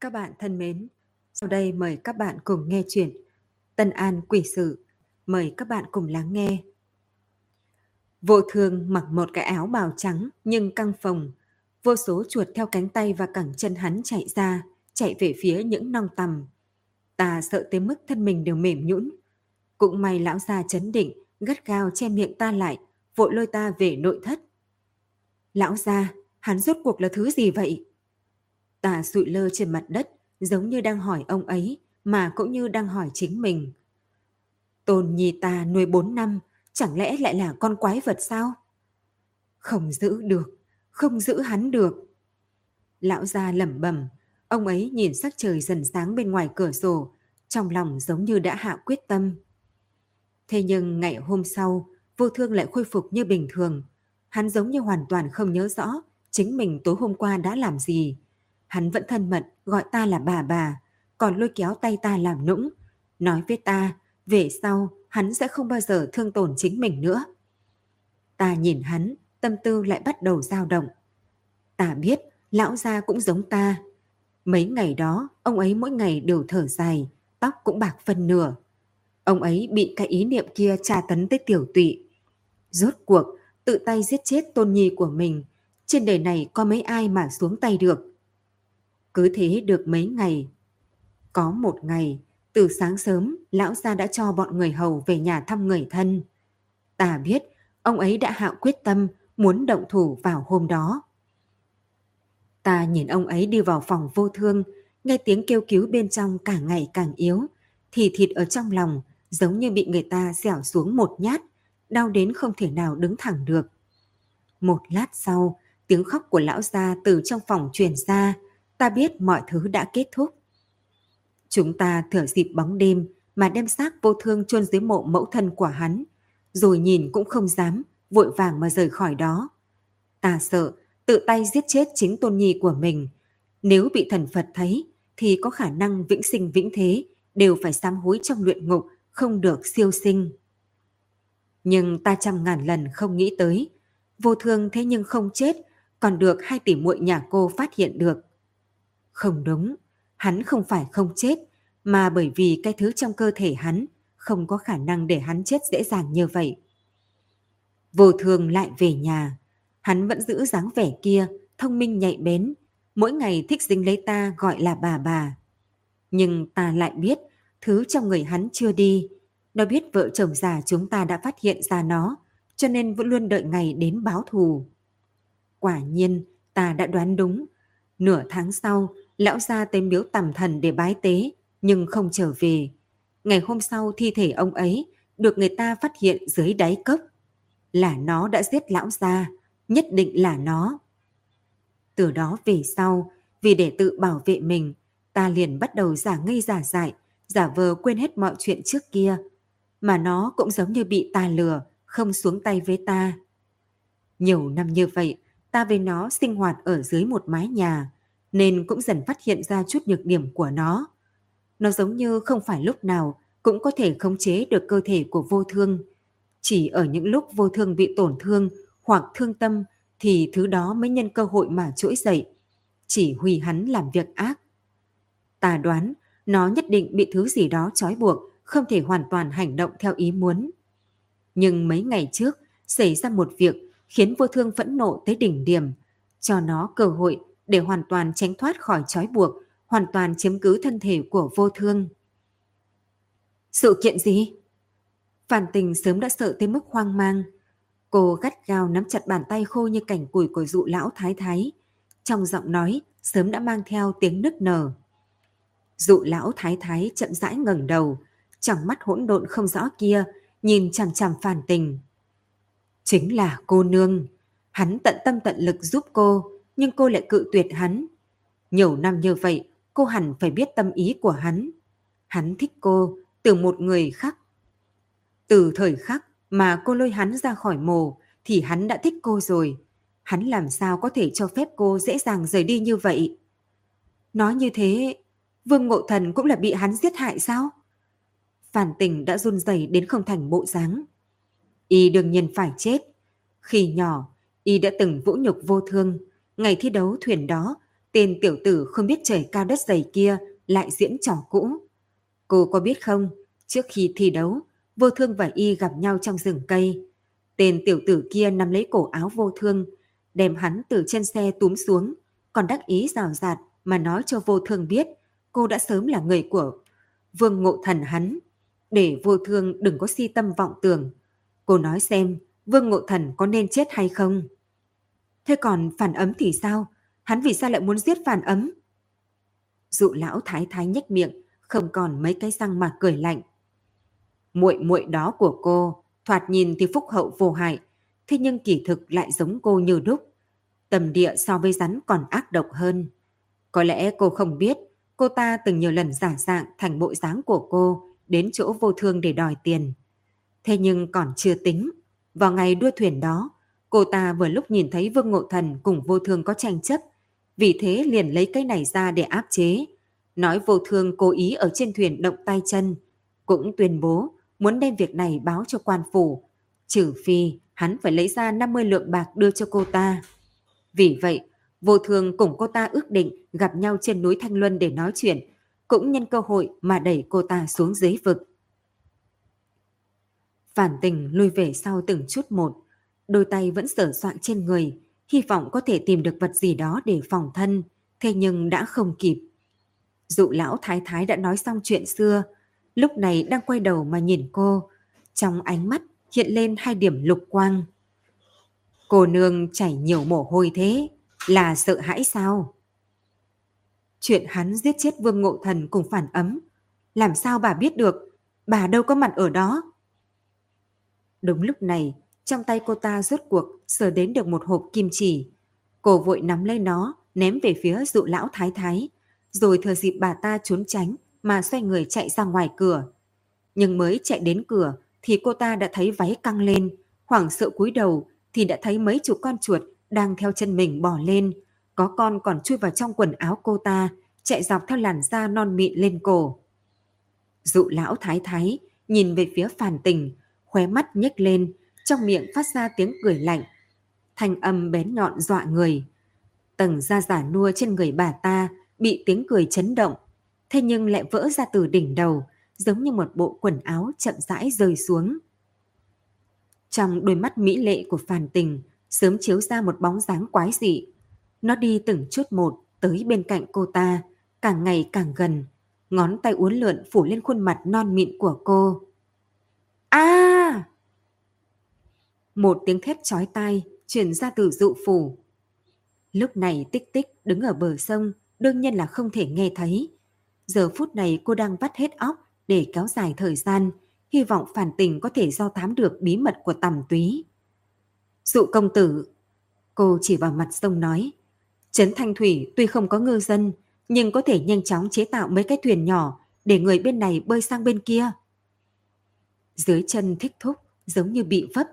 Các bạn thân mến, sau đây mời các bạn cùng nghe chuyện Tân An Quỷ Sử, Mời các bạn cùng lắng nghe. Vô thương mặc một cái áo bào trắng nhưng căng phồng. Vô số chuột theo cánh tay và cẳng chân hắn chạy ra, chạy về phía những nong tầm. Ta sợ tới mức thân mình đều mềm nhũn. Cũng may lão già chấn định, gắt gao che miệng ta lại, vội lôi ta về nội thất. Lão già, hắn rốt cuộc là thứ gì vậy? Ta sụi lơ trên mặt đất, giống như đang hỏi ông ấy, mà cũng như đang hỏi chính mình. Tôn nhi ta nuôi bốn năm, chẳng lẽ lại là con quái vật sao? Không giữ được, không giữ hắn được. Lão gia lẩm bẩm, ông ấy nhìn sắc trời dần sáng bên ngoài cửa sổ, trong lòng giống như đã hạ quyết tâm. Thế nhưng ngày hôm sau, vô thương lại khôi phục như bình thường. Hắn giống như hoàn toàn không nhớ rõ chính mình tối hôm qua đã làm gì, Hắn vẫn thân mật gọi ta là bà bà, còn lôi kéo tay ta làm nũng, nói với ta về sau hắn sẽ không bao giờ thương tổn chính mình nữa. Ta nhìn hắn, tâm tư lại bắt đầu dao động. Ta biết lão gia cũng giống ta. Mấy ngày đó, ông ấy mỗi ngày đều thở dài, tóc cũng bạc phân nửa. Ông ấy bị cái ý niệm kia tra tấn tới tiểu tụy. Rốt cuộc, tự tay giết chết tôn nhi của mình. Trên đời này có mấy ai mà xuống tay được. Cứ thế được mấy ngày. Có một ngày, từ sáng sớm, lão gia đã cho bọn người hầu về nhà thăm người thân. Ta biết, ông ấy đã hạ quyết tâm muốn động thủ vào hôm đó. Ta nhìn ông ấy đi vào phòng vô thương, nghe tiếng kêu cứu bên trong càng ngày càng yếu, thì thịt ở trong lòng giống như bị người ta dẻo xuống một nhát, đau đến không thể nào đứng thẳng được. Một lát sau, tiếng khóc của lão gia từ trong phòng truyền ra, ta biết mọi thứ đã kết thúc. Chúng ta thở dịp bóng đêm mà đem xác vô thương chôn dưới mộ mẫu thân của hắn, rồi nhìn cũng không dám, vội vàng mà rời khỏi đó. Ta sợ tự tay giết chết chính tôn nhi của mình. Nếu bị thần Phật thấy, thì có khả năng vĩnh sinh vĩnh thế, đều phải sám hối trong luyện ngục, không được siêu sinh. Nhưng ta trăm ngàn lần không nghĩ tới, vô thương thế nhưng không chết, còn được hai tỷ muội nhà cô phát hiện được. Không đúng, hắn không phải không chết, mà bởi vì cái thứ trong cơ thể hắn không có khả năng để hắn chết dễ dàng như vậy. Vô thường lại về nhà, hắn vẫn giữ dáng vẻ kia, thông minh nhạy bén, mỗi ngày thích dính lấy ta gọi là bà bà. Nhưng ta lại biết, thứ trong người hắn chưa đi. Nó biết vợ chồng già chúng ta đã phát hiện ra nó, cho nên vẫn luôn đợi ngày đến báo thù. Quả nhiên, ta đã đoán đúng. Nửa tháng sau, lão gia tới miếu tầm thần để bái tế, nhưng không trở về. Ngày hôm sau thi thể ông ấy được người ta phát hiện dưới đáy cốc. Là nó đã giết lão gia, nhất định là nó. Từ đó về sau, vì để tự bảo vệ mình, ta liền bắt đầu giả ngây giả dại, giả vờ quên hết mọi chuyện trước kia. Mà nó cũng giống như bị ta lừa, không xuống tay với ta. Nhiều năm như vậy, ta với nó sinh hoạt ở dưới một mái nhà, nên cũng dần phát hiện ra chút nhược điểm của nó. Nó giống như không phải lúc nào cũng có thể khống chế được cơ thể của vô thương. Chỉ ở những lúc vô thương bị tổn thương hoặc thương tâm thì thứ đó mới nhân cơ hội mà trỗi dậy, chỉ huy hắn làm việc ác. Ta đoán nó nhất định bị thứ gì đó trói buộc, không thể hoàn toàn hành động theo ý muốn. Nhưng mấy ngày trước xảy ra một việc khiến vô thương phẫn nộ tới đỉnh điểm, cho nó cơ hội để hoàn toàn tránh thoát khỏi trói buộc, hoàn toàn chiếm cứ thân thể của vô thương. Sự kiện gì? Phản tình sớm đã sợ tới mức hoang mang. Cô gắt gao nắm chặt bàn tay khô như cảnh củi của dụ lão thái thái. Trong giọng nói sớm đã mang theo tiếng nức nở. Dụ lão thái thái chậm rãi ngẩng đầu, trong mắt hỗn độn không rõ kia, nhìn chằm chằm phản tình. Chính là cô nương. Hắn tận tâm tận lực giúp cô, nhưng cô lại cự tuyệt hắn. Nhiều năm như vậy, cô hẳn phải biết tâm ý của hắn. Hắn thích cô từ một người khác. Từ thời khắc mà cô lôi hắn ra khỏi mồ thì hắn đã thích cô rồi. Hắn làm sao có thể cho phép cô dễ dàng rời đi như vậy? Nói như thế, Vương Ngộ Thần cũng là bị hắn giết hại sao? Phản tình đã run rẩy đến không thành bộ dáng. Y đương nhiên phải chết. Khi nhỏ, Y đã từng vũ nhục vô thương, Ngày thi đấu thuyền đó, tên tiểu tử không biết trời cao đất dày kia lại diễn trò cũ. Cô có biết không, trước khi thi đấu, vô thương và y gặp nhau trong rừng cây. Tên tiểu tử kia nắm lấy cổ áo vô thương, đem hắn từ trên xe túm xuống, còn đắc ý rào rạt mà nói cho vô thương biết cô đã sớm là người của vương ngộ thần hắn, để vô thương đừng có si tâm vọng tưởng. Cô nói xem, vương ngộ thần có nên chết hay không? Thế còn phản ấm thì sao? Hắn vì sao lại muốn giết phản ấm? Dụ lão thái thái nhếch miệng, không còn mấy cái răng mà cười lạnh. Muội muội đó của cô, thoạt nhìn thì phúc hậu vô hại, thế nhưng kỳ thực lại giống cô như đúc. Tầm địa so với rắn còn ác độc hơn. Có lẽ cô không biết, cô ta từng nhiều lần giả dạng thành bộ dáng của cô đến chỗ vô thương để đòi tiền. Thế nhưng còn chưa tính, vào ngày đua thuyền đó, cô ta vừa lúc nhìn thấy Vương Ngộ Thần cùng vô thương có tranh chấp, vì thế liền lấy cái này ra để áp chế. Nói vô thương cố ý ở trên thuyền động tay chân, cũng tuyên bố muốn đem việc này báo cho quan phủ, trừ phi hắn phải lấy ra 50 lượng bạc đưa cho cô ta. Vì vậy, vô thường cùng cô ta ước định gặp nhau trên núi Thanh Luân để nói chuyện, cũng nhân cơ hội mà đẩy cô ta xuống dưới vực. Phản tình lùi về sau từng chút một, đôi tay vẫn sở soạn trên người, hy vọng có thể tìm được vật gì đó để phòng thân, thế nhưng đã không kịp. Dụ lão thái thái đã nói xong chuyện xưa, lúc này đang quay đầu mà nhìn cô, trong ánh mắt hiện lên hai điểm lục quang. Cô nương chảy nhiều mồ hôi thế, là sợ hãi sao? Chuyện hắn giết chết Vương Ngộ Thần cùng phản ấm, làm sao bà biết được, bà đâu có mặt ở đó. Đúng lúc này, trong tay cô ta rốt cuộc sờ đến được một hộp kim chỉ. Cô vội nắm lấy nó, ném về phía dụ lão thái thái, rồi thừa dịp bà ta trốn tránh mà xoay người chạy ra ngoài cửa. Nhưng mới chạy đến cửa thì cô ta đã thấy váy căng lên, hoảng sợ cúi đầu thì đã thấy mấy chục con chuột đang theo chân mình bỏ lên, có con còn chui vào trong quần áo cô ta, chạy dọc theo làn da non mịn lên cổ. Dụ lão thái thái nhìn về phía phản tình, khóe mắt nhếch lên, trong miệng phát ra tiếng cười lạnh. Thanh âm bén nhọn dọa người. Tầng da giả nua trên người bà ta bị tiếng cười chấn động, thế nhưng lại vỡ ra từ đỉnh đầu, giống như một bộ quần áo chậm rãi rơi xuống. Trong đôi mắt mỹ lệ của phàn tình, sớm chiếu ra một bóng dáng quái dị. Nó đi từng chút một tới bên cạnh cô ta, càng ngày càng gần, ngón tay uốn lượn phủ lên khuôn mặt non mịn của cô. A! Một tiếng thét chói tai truyền ra từ dụ phủ. Lúc này tích tích đứng ở bờ sông, đương nhiên là không thể nghe thấy. Giờ phút này cô đang vắt hết óc để kéo dài thời gian, hy vọng phản tình có thể do thám được bí mật của tầm túy. Dụ công tử, cô chỉ vào mặt sông nói, Trấn Thanh Thủy tuy không có ngư dân, nhưng có thể nhanh chóng chế tạo mấy cái thuyền nhỏ để người bên này bơi sang bên kia. Dưới chân thích thúc, giống như bị vấp,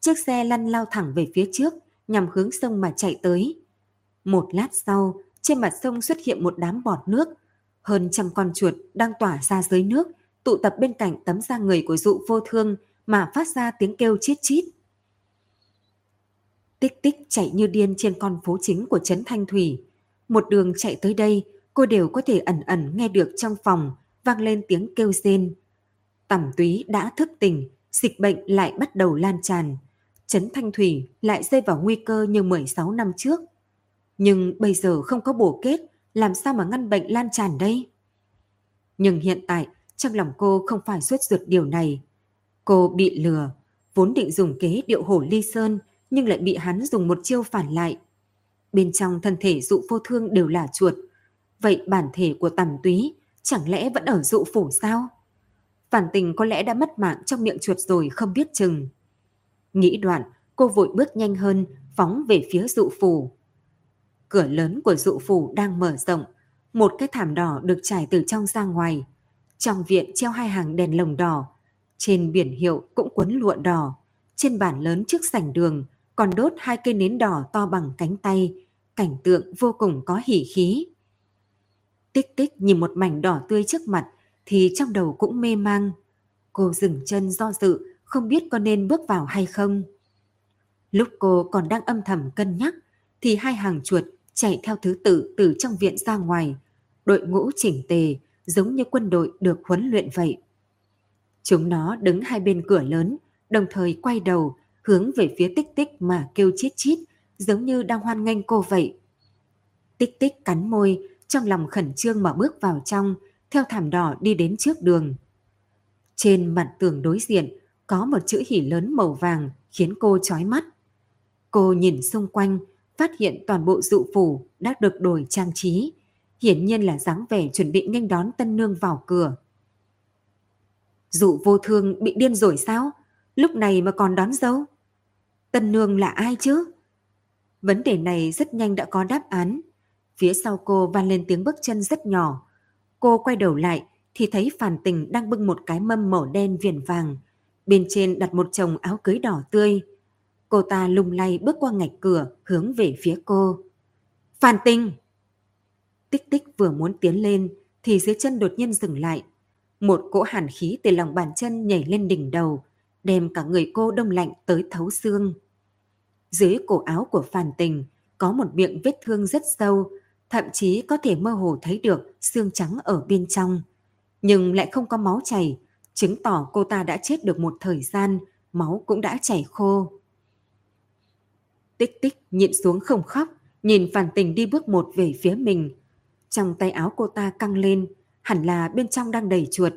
chiếc xe lăn lao thẳng về phía trước, nhằm hướng sông mà chạy tới. Một lát sau, trên mặt sông xuất hiện một đám bọt nước, hơn trăm con chuột đang tỏa ra dưới nước, tụ tập bên cạnh tấm da người của dụ vô thương mà phát ra tiếng kêu chít chít. Tích tích chạy như điên trên con phố chính của Trấn Thanh Thủy. Một đường chạy tới đây, cô đều có thể ẩn ẩn nghe được trong phòng vang lên tiếng kêu rên. Tẩm túy đã thức tỉnh, dịch bệnh lại bắt đầu lan tràn. Trấn Thanh Thủy lại rơi vào nguy cơ như 16 năm trước. Nhưng bây giờ không có bổ kết, làm sao mà ngăn bệnh lan tràn đây? Nhưng hiện tại, trong lòng cô không phải suốt ruột điều này. Cô bị lừa, vốn định dùng kế điệu hổ ly sơn, nhưng lại bị hắn dùng một chiêu phản lại. Bên trong thân thể dụ vô thương đều là chuột. Vậy bản thể của tầm túy chẳng lẽ vẫn ở dụ phủ sao? Phản tình có lẽ đã mất mạng trong miệng chuột rồi không biết chừng. Nghĩ đoạn, cô vội bước nhanh hơn, phóng về phía dụ phủ. Cửa lớn của dụ phủ đang mở rộng, một cái thảm đỏ được trải từ trong ra ngoài. Trong viện treo hai hàng đèn lồng đỏ, trên biển hiệu cũng quấn lụa đỏ. Trên bàn lớn trước sảnh đường còn đốt hai cây nến đỏ to bằng cánh tay, cảnh tượng vô cùng có hỉ khí. Tích tích nhìn một mảnh đỏ tươi trước mặt thì trong đầu cũng mê mang. Cô dừng chân do dự, không biết có nên bước vào hay không. Lúc cô còn đang âm thầm cân nhắc thì hai hàng chuột chạy theo thứ tự từ trong viện ra ngoài, đội ngũ chỉnh tề giống như quân đội được huấn luyện vậy. Chúng nó đứng hai bên cửa lớn, đồng thời quay đầu hướng về phía tích tích mà kêu chít chít, giống như đang hoan nghênh cô vậy. Tích tích cắn môi, trong lòng khẩn trương mà bước vào trong, theo thảm đỏ đi đến trước đường. Trên mặt tường đối diện có một chữ hỉ lớn màu vàng khiến cô chói mắt. Cô nhìn xung quanh, phát hiện toàn bộ dụ phủ đã được đổi trang trí, hiển nhiên là dáng vẻ chuẩn bị nghênh đón tân nương vào cửa. Dụ vô thương bị điên rồi sao? Lúc này mà còn đón dâu? Tân nương là ai chứ? Vấn đề này rất nhanh đã có đáp án. Phía sau cô vang lên tiếng bước chân rất nhỏ. Cô quay đầu lại thì thấy Phản Tình đang bưng một cái mâm màu đen viền vàng. Bên trên đặt một chồng áo cưới đỏ tươi. Cô ta lung lay bước qua ngạch cửa hướng về phía cô. Phan Tinh! Tích tích vừa muốn tiến lên thì dưới chân đột nhiên dừng lại. Một cỗ hàn khí từ lòng bàn chân nhảy lên đỉnh đầu, đem cả người cô đông lạnh tới thấu xương. Dưới cổ áo của Phàn Tình có một miệng vết thương rất sâu, thậm chí có thể mơ hồ thấy được xương trắng ở bên trong. Nhưng lại không có máu chảy, chứng tỏ cô ta đã chết được một thời gian, máu cũng đã chảy khô. Tích tích nhịn xuống không khóc, nhìn Phàn Tình đi bước một về phía mình. Trong tay áo cô ta căng lên, hẳn là bên trong đang đầy chuột.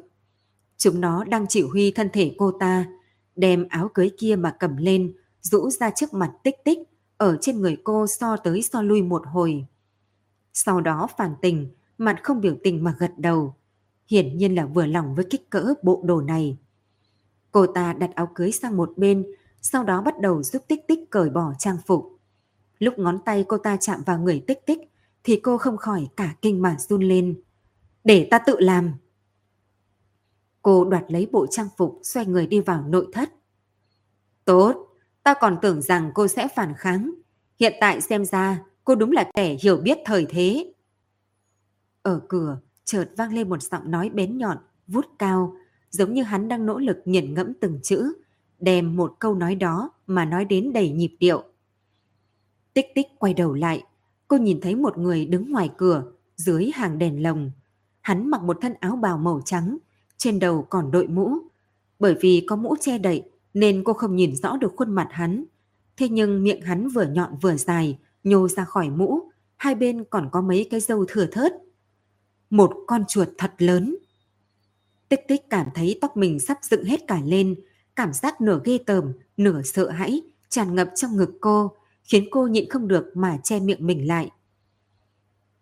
Chúng nó đang chỉ huy thân thể cô ta, đem áo cưới kia mà cầm lên, rũ ra trước mặt tích tích, ở trên người cô so tới so lui một hồi. Sau đó phản tình, mặt không biểu tình mà gật đầu. Hiển nhiên là vừa lòng với kích cỡ bộ đồ này. Cô ta đặt áo cưới sang một bên, sau đó bắt đầu giúp tích tích cởi bỏ trang phục. Lúc ngón tay cô ta chạm vào người tích tích, thì cô không khỏi cả kinh mà run lên. Để ta tự làm. Cô đoạt lấy bộ trang phục xoay người đi vào nội thất. Tốt, ta còn tưởng rằng cô sẽ phản kháng. Hiện tại xem ra cô đúng là kẻ hiểu biết thời thế. Ở cửa, chợt vang lên một giọng nói bén nhọn, vút cao, giống như hắn đang nỗ lực nghiền ngẫm từng chữ, đem một câu nói đó mà nói đến đầy nhịp điệu. Tích tích quay đầu lại, cô nhìn thấy một người đứng ngoài cửa, dưới hàng đèn lồng. Hắn mặc một thân áo bào màu trắng, trên đầu còn đội mũ. Bởi vì có mũ che đậy nên cô không nhìn rõ được khuôn mặt hắn. Thế nhưng miệng hắn vừa nhọn vừa dài, nhô ra khỏi mũ, hai bên còn có mấy cái râu thừa thớt. Một con chuột thật lớn. Tích tích cảm thấy tóc mình sắp dựng hết cả lên, cảm giác nửa ghê tởm, nửa sợ hãi, tràn ngập trong ngực cô, khiến cô nhịn không được mà che miệng mình lại.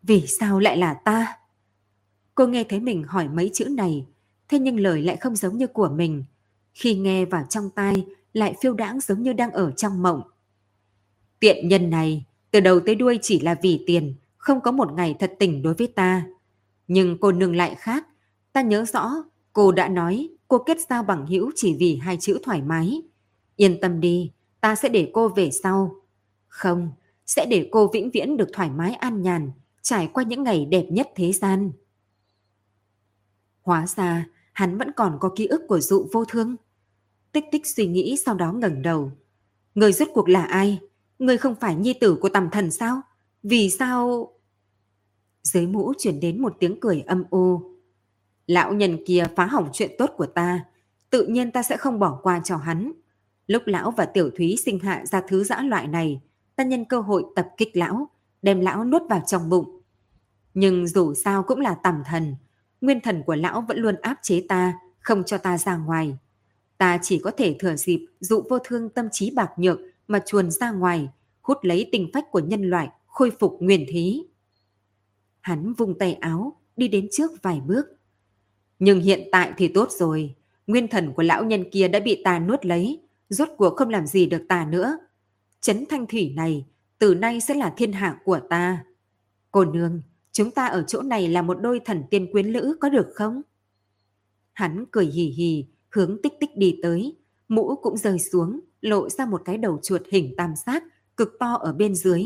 Vì sao lại là ta? Cô nghe thấy mình hỏi mấy chữ này, thế nhưng lời lại không giống như của mình. Khi nghe vào trong tai, lại phiêu đãng giống như đang ở trong mộng. Tiện nhân này, từ đầu tới đuôi chỉ là vì tiền, không có một ngày thật tình đối với ta. Nhưng cô nương lại khác, ta nhớ rõ, cô đã nói cô kết giao bằng hữu chỉ vì hai chữ thoải mái. Yên tâm đi, ta sẽ để cô về sau. Không, sẽ để cô vĩnh viễn được thoải mái an nhàn, trải qua những ngày đẹp nhất thế gian. Hóa ra, hắn vẫn còn có ký ức của dụ vô thương. Tích tích suy nghĩ sau đó ngẩng đầu. Người rốt cuộc là ai? Người không phải nhi tử của tầm thần sao? Vì sao... Dưới mũ chuyển đến một tiếng cười âm u. Lão nhân kia phá hỏng chuyện tốt của ta. Tự nhiên ta sẽ không bỏ qua cho hắn. Lúc lão và tiểu thúy sinh hạ ra thứ dã loại này, ta nhân cơ hội tập kích lão, đem lão nuốt vào trong bụng. Nhưng dù sao cũng là tầm thần, nguyên thần của lão vẫn luôn áp chế ta, không cho ta ra ngoài. Ta chỉ có thể thừa dịp dụ vô thương tâm trí bạc nhược mà chuồn ra ngoài, hút lấy tình phách của nhân loại, khôi phục nguyên thí. Hắn vung tay áo, đi đến trước vài bước. Nhưng hiện tại thì tốt rồi, nguyên thần của lão nhân kia đã bị ta nuốt lấy, rốt cuộc không làm gì được ta nữa. chấn thanh thủy này, từ nay sẽ là thiên hạ của ta. Cô nương, Chúng ta ở chỗ này là một đôi thần tiên quyến lữ có được không? Hắn cười hì hì, hướng tích tích đi tới, mũ cũng rơi xuống, lộ ra một cái đầu chuột hình tam giác, cực to ở bên dưới.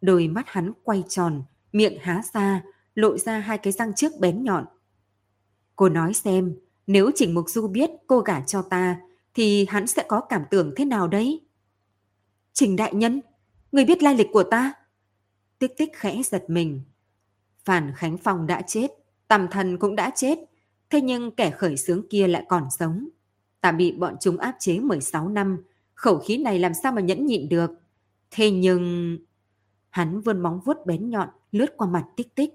Đôi mắt hắn quay tròn, miệng há ra, lộ ra hai cái răng trước bén nhọn. Cô nói xem, nếu Trình Mục Du biết cô gả cho ta, thì hắn sẽ có cảm tưởng thế nào đấy? Trình Đại Nhân, người biết lai lịch của ta? Tích tích khẽ giật mình. Phản Khánh Phong đã chết, tầm thần cũng đã chết, thế nhưng kẻ khởi xướng kia lại còn sống. Ta bị bọn chúng áp chế 16 năm, khẩu khí này làm sao mà nhẫn nhịn được. Thế nhưng... Hắn vươn móng vuốt bén nhọn lướt qua mặt tích tích.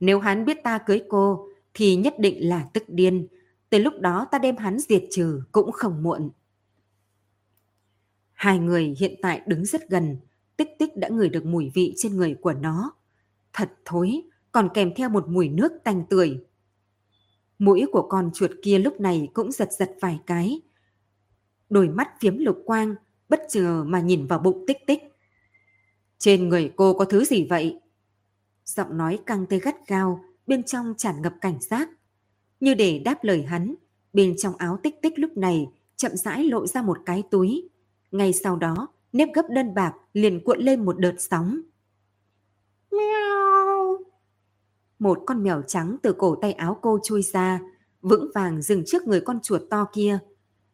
Nếu hắn biết ta cưới cô thì nhất định là tức điên. Tới lúc đó ta đem hắn diệt trừ cũng không muộn. Hai người hiện tại đứng rất gần, tích tích đã ngửi được mùi vị trên người của nó. Thật thối, còn kèm theo một mùi nước tanh tưởi. Mũi của con chuột kia lúc này cũng giật giật vài cái. Đôi mắt phiếm lục quang, bất chợt mà nhìn vào bụng tích tích. Trên người cô có thứ gì vậy? Giọng nói căng tới gắt gao, bên trong tràn ngập cảnh giác. Như để đáp lời hắn, bên trong áo tích tích lúc này chậm rãi lộ ra một cái túi. Ngay sau đó, nếp gấp đơn bạc liền cuộn lên một đợt sóng. Meow. Một con mèo trắng từ cổ tay áo cô chui ra, vững vàng dừng trước người con chuột to kia.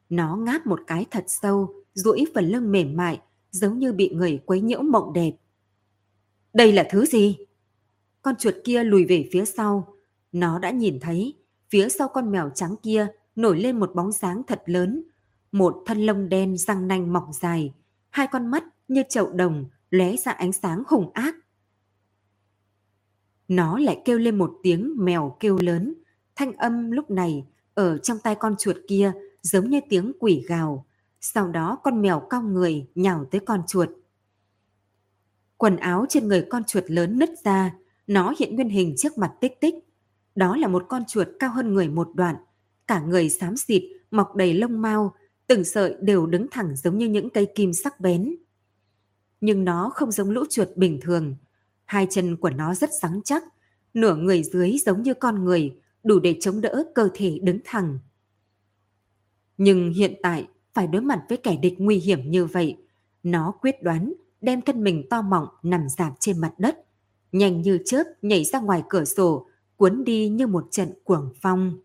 Nó ngáp một cái thật sâu, duỗi phần lưng mềm mại, giống như bị người quấy nhiễu mộng đẹp. Đây là thứ gì? Con chuột kia lùi về phía sau. Nó đã nhìn thấy, phía sau con mèo trắng kia nổi lên một bóng dáng thật lớn. Một thân lông đen răng nanh mọc dài, hai con mắt như chậu đồng lóe ra ánh sáng hùng ác. Nó lại kêu lên một tiếng mèo kêu lớn, thanh âm lúc này ở trong tay con chuột kia giống như tiếng quỷ gào. Sau đó con mèo cao người nhào tới con chuột. Quần áo trên người con chuột lớn nứt ra, nó hiện nguyên hình trước mặt tích tích. Đó là một con chuột cao hơn người một đoạn, cả người xám xịt, mọc đầy lông mau, từng sợi đều đứng thẳng giống như những cây kim sắc bén. Nhưng nó không giống lũ chuột bình thường. Hai chân của nó rất rắn chắc, nửa người dưới giống như con người, đủ để chống đỡ cơ thể đứng thẳng. Nhưng hiện tại, phải đối mặt với kẻ địch nguy hiểm như vậy, nó quyết đoán đem thân mình to mọng nằm dạp trên mặt đất, nhanh như chớp nhảy ra ngoài cửa sổ, cuốn đi như một trận cuồng phong.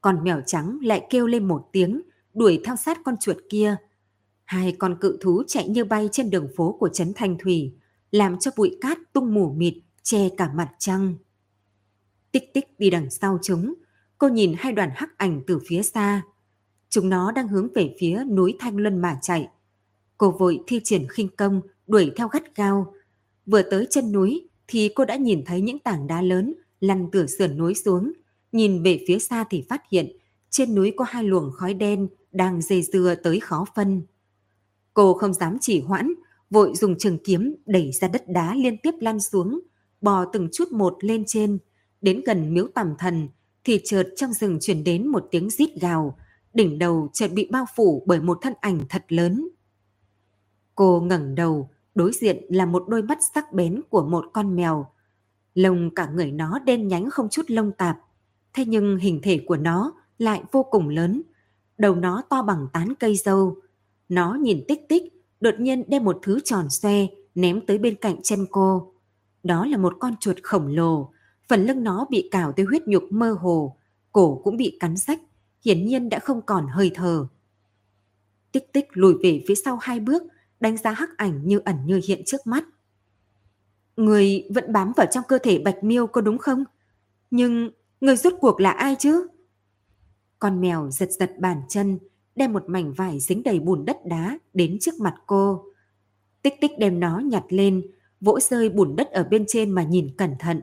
Con mèo trắng lại kêu lên một tiếng, đuổi theo sát con chuột kia. Hai con cự thú chạy như bay trên đường phố của Trấn Thanh Thủy, làm cho bụi cát tung mù mịt, che cả mặt trăng. Tích tích đi đằng sau chúng, cô nhìn hai đoàn hắc ảnh từ phía xa. Chúng nó đang hướng về phía núi Thanh Luân mà chạy. Cô vội thi triển khinh công, đuổi theo gắt gao. Vừa tới chân núi thì cô đã nhìn thấy những tảng đá lớn lăn từ sườn núi xuống. Nhìn về phía xa thì phát hiện trên núi có hai luồng khói đen đang dây dưa tới khó phân. Cô không dám chỉ hoãn, vội dùng trường kiếm đẩy ra đất đá liên tiếp lăn xuống, bò từng chút một lên trên. Đến gần miếu tầm thần thì chợt trong rừng truyền đến một tiếng rít gào, đỉnh đầu chợt bị bao phủ bởi một thân ảnh thật lớn. Cô ngẩng đầu, đối diện là một đôi mắt sắc bén của một con mèo. Lông cả người nó đen nhánh không chút lông tạp, thế nhưng hình thể của nó lại vô cùng lớn. Đầu nó to bằng tán cây dâu. Nó nhìn tích tích, đột nhiên đem một thứ tròn xoe ném tới bên cạnh chân cô. Đó là một con chuột khổng lồ, phần lưng nó bị cào tới huyết nhục mơ hồ, cổ cũng bị cắn rách, hiển nhiên đã không còn hơi thở. Tích tích lùi về phía sau hai bước, đánh giá hắc ảnh như ẩn như hiện trước mắt. Người vẫn bám vào trong cơ thể Bạch Miêu có đúng không? Nhưng người rốt cuộc là ai chứ? Con mèo giật giật bàn chân, đem một mảnh vải dính đầy bùn đất đá đến trước mặt cô. Tích tích đem nó nhặt lên, vỗ rơi bùn đất ở bên trên mà nhìn cẩn thận.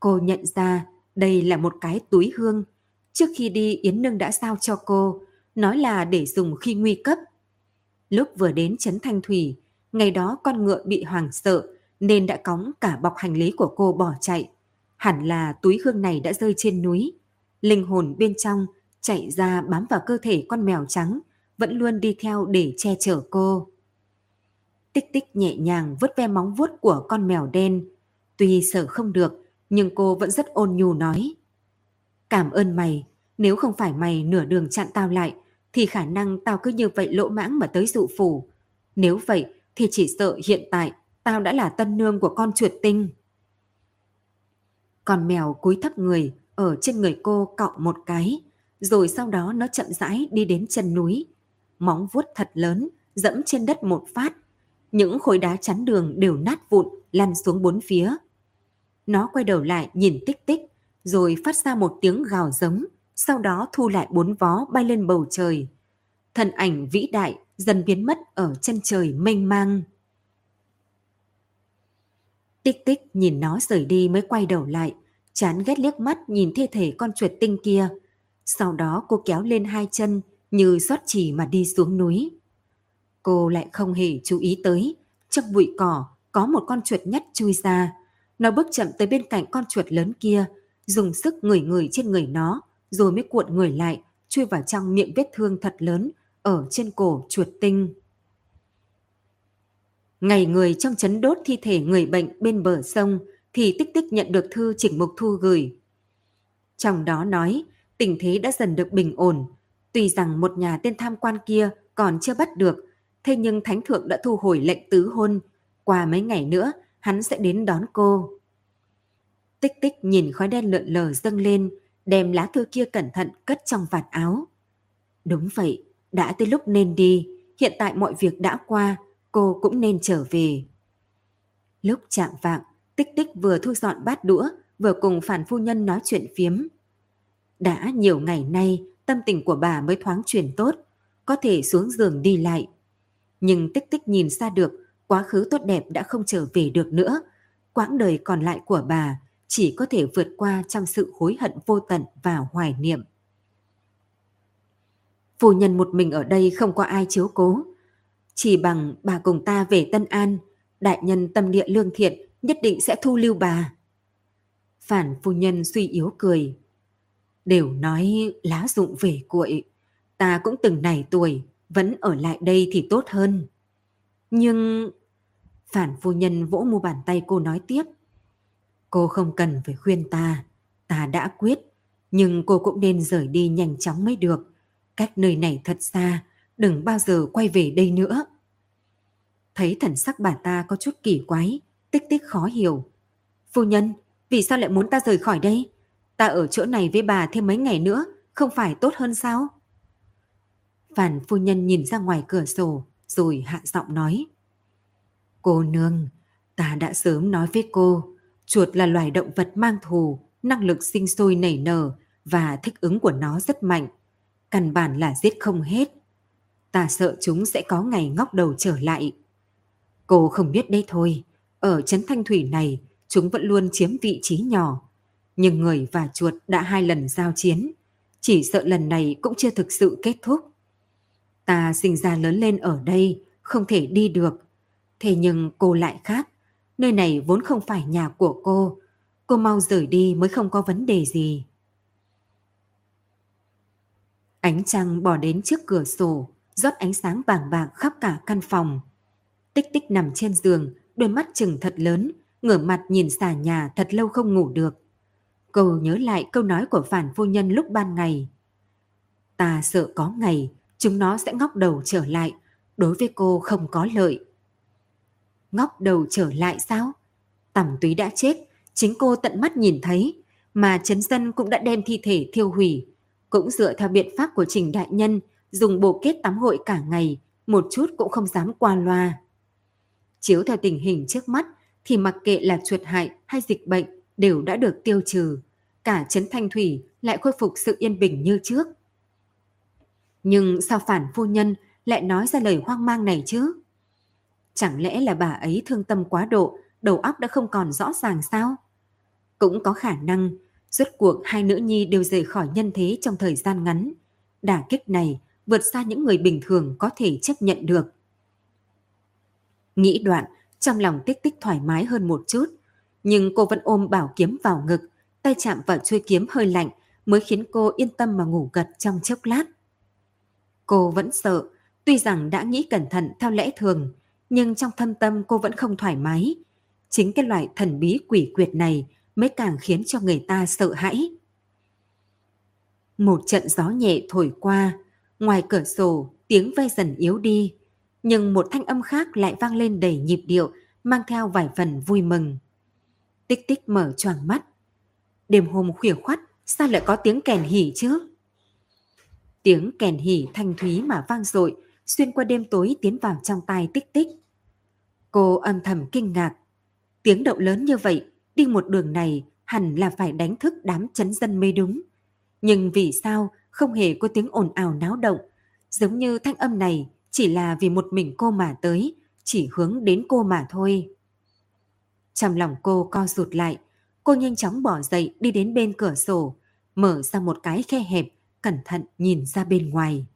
Cô nhận ra đây là một cái túi hương. Trước khi đi Yến Nương đã sao cho cô, nói là để dùng khi nguy cấp. Lúc vừa đến Trấn Thanh Thủy, ngày đó con ngựa bị hoảng sợ nên đã cóng cả bọc hành lý của cô bỏ chạy. Hẳn là túi hương này đã rơi trên núi. Linh hồn bên trong chạy ra bám vào cơ thể con mèo trắng, vẫn luôn đi theo để che chở cô. Tích tích nhẹ nhàng vứt ve móng vuốt của con mèo đen. Tuy sợ không được, nhưng cô vẫn rất ôn nhu nói. Cảm ơn mày, nếu không phải mày nửa đường chặn tao lại, thì khả năng tao cứ như vậy lỗ mãng mà tới dụ phủ. Nếu vậy thì chỉ sợ hiện tại tao đã là tân nương của con chuột tinh. Con mèo cúi thấp người ở trên người cô cọng một cái, rồi sau đó nó chậm rãi đi đến chân núi. Móng vuốt thật lớn, dẫm trên đất một phát. những khối đá chắn đường đều nát vụn lăn xuống bốn phía. Nó quay đầu lại nhìn tích tích, rồi phát ra một tiếng gào giống, sau đó thu lại bốn vó bay lên bầu trời. thần ảnh vĩ đại dần biến mất ở chân trời mênh mang. Tích tích nhìn nó rời đi mới quay đầu lại, chán ghét liếc mắt nhìn thi thể con chuột tinh kia. Sau đó cô kéo lên hai chân như rót chỉ mà đi xuống núi. Cô lại không hề chú ý tới, trong bụi cỏ có một con chuột nhắt chui ra. Nó bước chậm tới bên cạnh con chuột lớn kia, dùng sức ngửi ngửi trên người nó, rồi mới cuộn người lại, chui vào trong miệng vết thương thật lớn ở trên cổ chuột tinh. Ngày người trong chấn đốt thi thể người bệnh bên bờ sông thì tích tích nhận được thư Trịnh Mục Thu gửi. Trong đó nói tình thế đã dần được bình ổn, tuy rằng một nhà tên tham quan kia còn chưa bắt được, thế nhưng Thánh Thượng đã thu hồi lệnh tứ hôn, qua mấy ngày nữa hắn sẽ đến đón cô. Tích tích nhìn khói đen lượn lờ dâng lên, đem lá thư kia cẩn thận cất trong vạt áo. Đúng vậy, đã tới lúc nên đi, hiện tại mọi việc đã qua, cô cũng nên trở về. Lúc chạm vạng, Tích Tích vừa thu dọn bát đũa, vừa cùng phản phu nhân nói chuyện phiếm. Đã nhiều ngày nay, tâm tình của bà mới thoáng chuyển tốt, có thể xuống giường đi lại. Nhưng Tích Tích nhìn ra được, quá khứ tốt đẹp đã không trở về được nữa. Quãng đời còn lại của bà chỉ có thể vượt qua trong sự hối hận vô tận và hoài niệm. Phu nhân một mình ở đây không có ai chiếu cố. Chỉ bằng bà cùng ta về Tân An, đại nhân tâm địa lương thiện nhất định sẽ thu lưu bà. Phản phu nhân suy yếu cười. Đều nói lá dụng về cuội, ta cũng từng này tuổi, vẫn ở lại đây thì tốt hơn. Nhưng... Phản phu nhân vỗ mu bàn tay cô nói tiếp. Cô không cần phải khuyên ta, ta đã quyết, nhưng cô cũng nên rời đi nhanh chóng mới được. Cách nơi này thật xa, đừng bao giờ quay về đây nữa. Thấy thần sắc bà ta có chút kỳ quái, tích tích khó hiểu. Phu nhân, vì sao lại muốn ta rời khỏi đây? Ta ở chỗ này với bà thêm mấy ngày nữa, không phải tốt hơn sao? Phản phu nhân nhìn ra ngoài cửa sổ, rồi hạ giọng nói. Cô nương, ta đã sớm nói với cô, chuột là loài động vật mang thù, năng lực sinh sôi nảy nở và thích ứng của nó rất mạnh. Căn bản là giết không hết. Ta sợ chúng sẽ có ngày ngóc đầu trở lại. Cô không biết đây thôi, ở Trấn Thanh Thủy này, chúng vẫn luôn chiếm vị trí nhỏ. Nhưng người và chuột đã hai lần giao chiến, chỉ sợ lần này cũng chưa thực sự kết thúc. Ta sinh ra lớn lên ở đây, không thể đi được. Thế nhưng cô lại khác, nơi này vốn không phải nhà của cô. Cô mau rời đi mới không có vấn đề gì. Ánh trăng bỏ đến trước cửa sổ, rót ánh sáng vàng bạc khắp cả căn phòng. Tích tích nằm trên giường, đôi mắt chừng thật lớn, ngửa mặt nhìn xà nhà thật lâu không ngủ được. Cô nhớ lại câu nói của phản phu nhân lúc ban ngày. Ta sợ có ngày, chúng nó sẽ ngóc đầu trở lại, đối với cô không có lợi. Ngóc đầu trở lại sao? Tẩm túy đã chết, chính cô tận mắt nhìn thấy, mà chấn dân cũng đã đem thi thể thiêu hủy. Cũng dựa theo biện pháp của trình đại nhân, dùng bộ kết tắm hội cả ngày, một chút cũng không dám qua loa. Chiếu theo tình hình trước mắt thì mặc kệ là chuột hại hay dịch bệnh đều đã được tiêu trừ. Cả chấn Thanh Thủy lại khôi phục sự yên bình như trước. Nhưng sao phản phu nhân lại nói ra lời hoang mang này chứ? Chẳng lẽ là bà ấy thương tâm quá độ, đầu óc đã không còn rõ ràng sao? Cũng có khả năng, rốt cuộc hai nữ nhi đều rời khỏi nhân thế trong thời gian ngắn. Đả kích này vượt xa những người bình thường có thể chấp nhận được. Nghĩ đoạn, trong lòng tích tích thoải mái hơn một chút. Nhưng cô vẫn ôm bảo kiếm vào ngực, tay chạm vào chuôi kiếm hơi lạnh mới khiến cô yên tâm mà ngủ gật trong chốc lát. Cô vẫn sợ, tuy rằng đã nghĩ cẩn thận theo lẽ thường, nhưng trong thâm tâm cô vẫn không thoải mái. Chính cái loại thần bí quỷ quyệt này mới càng khiến cho người ta sợ hãi. Một trận gió nhẹ thổi qua, ngoài cửa sổ tiếng ve dần yếu đi, nhưng một thanh âm khác lại vang lên đầy nhịp điệu, mang theo vài phần vui mừng. Tích tích mở choàng mắt. Đêm hôm khuya khoắt, sao lại có tiếng kèn hỉ chứ? Tiếng kèn hỉ thanh thúy mà vang dội xuyên qua đêm tối tiến vào trong tai tích tích. Cô âm thầm kinh ngạc. Tiếng động lớn như vậy, đi một đường này hẳn là phải đánh thức đám chấn dân mới đúng. Nhưng vì sao không hề có tiếng ồn ào náo động, giống như thanh âm này chỉ là vì một mình cô mà tới, chỉ hướng đến cô mà thôi. Trong lòng cô co rụt lại, cô nhanh chóng bỏ dậy đi đến bên cửa sổ, mở ra một cái khe hẹp, cẩn thận nhìn ra bên ngoài.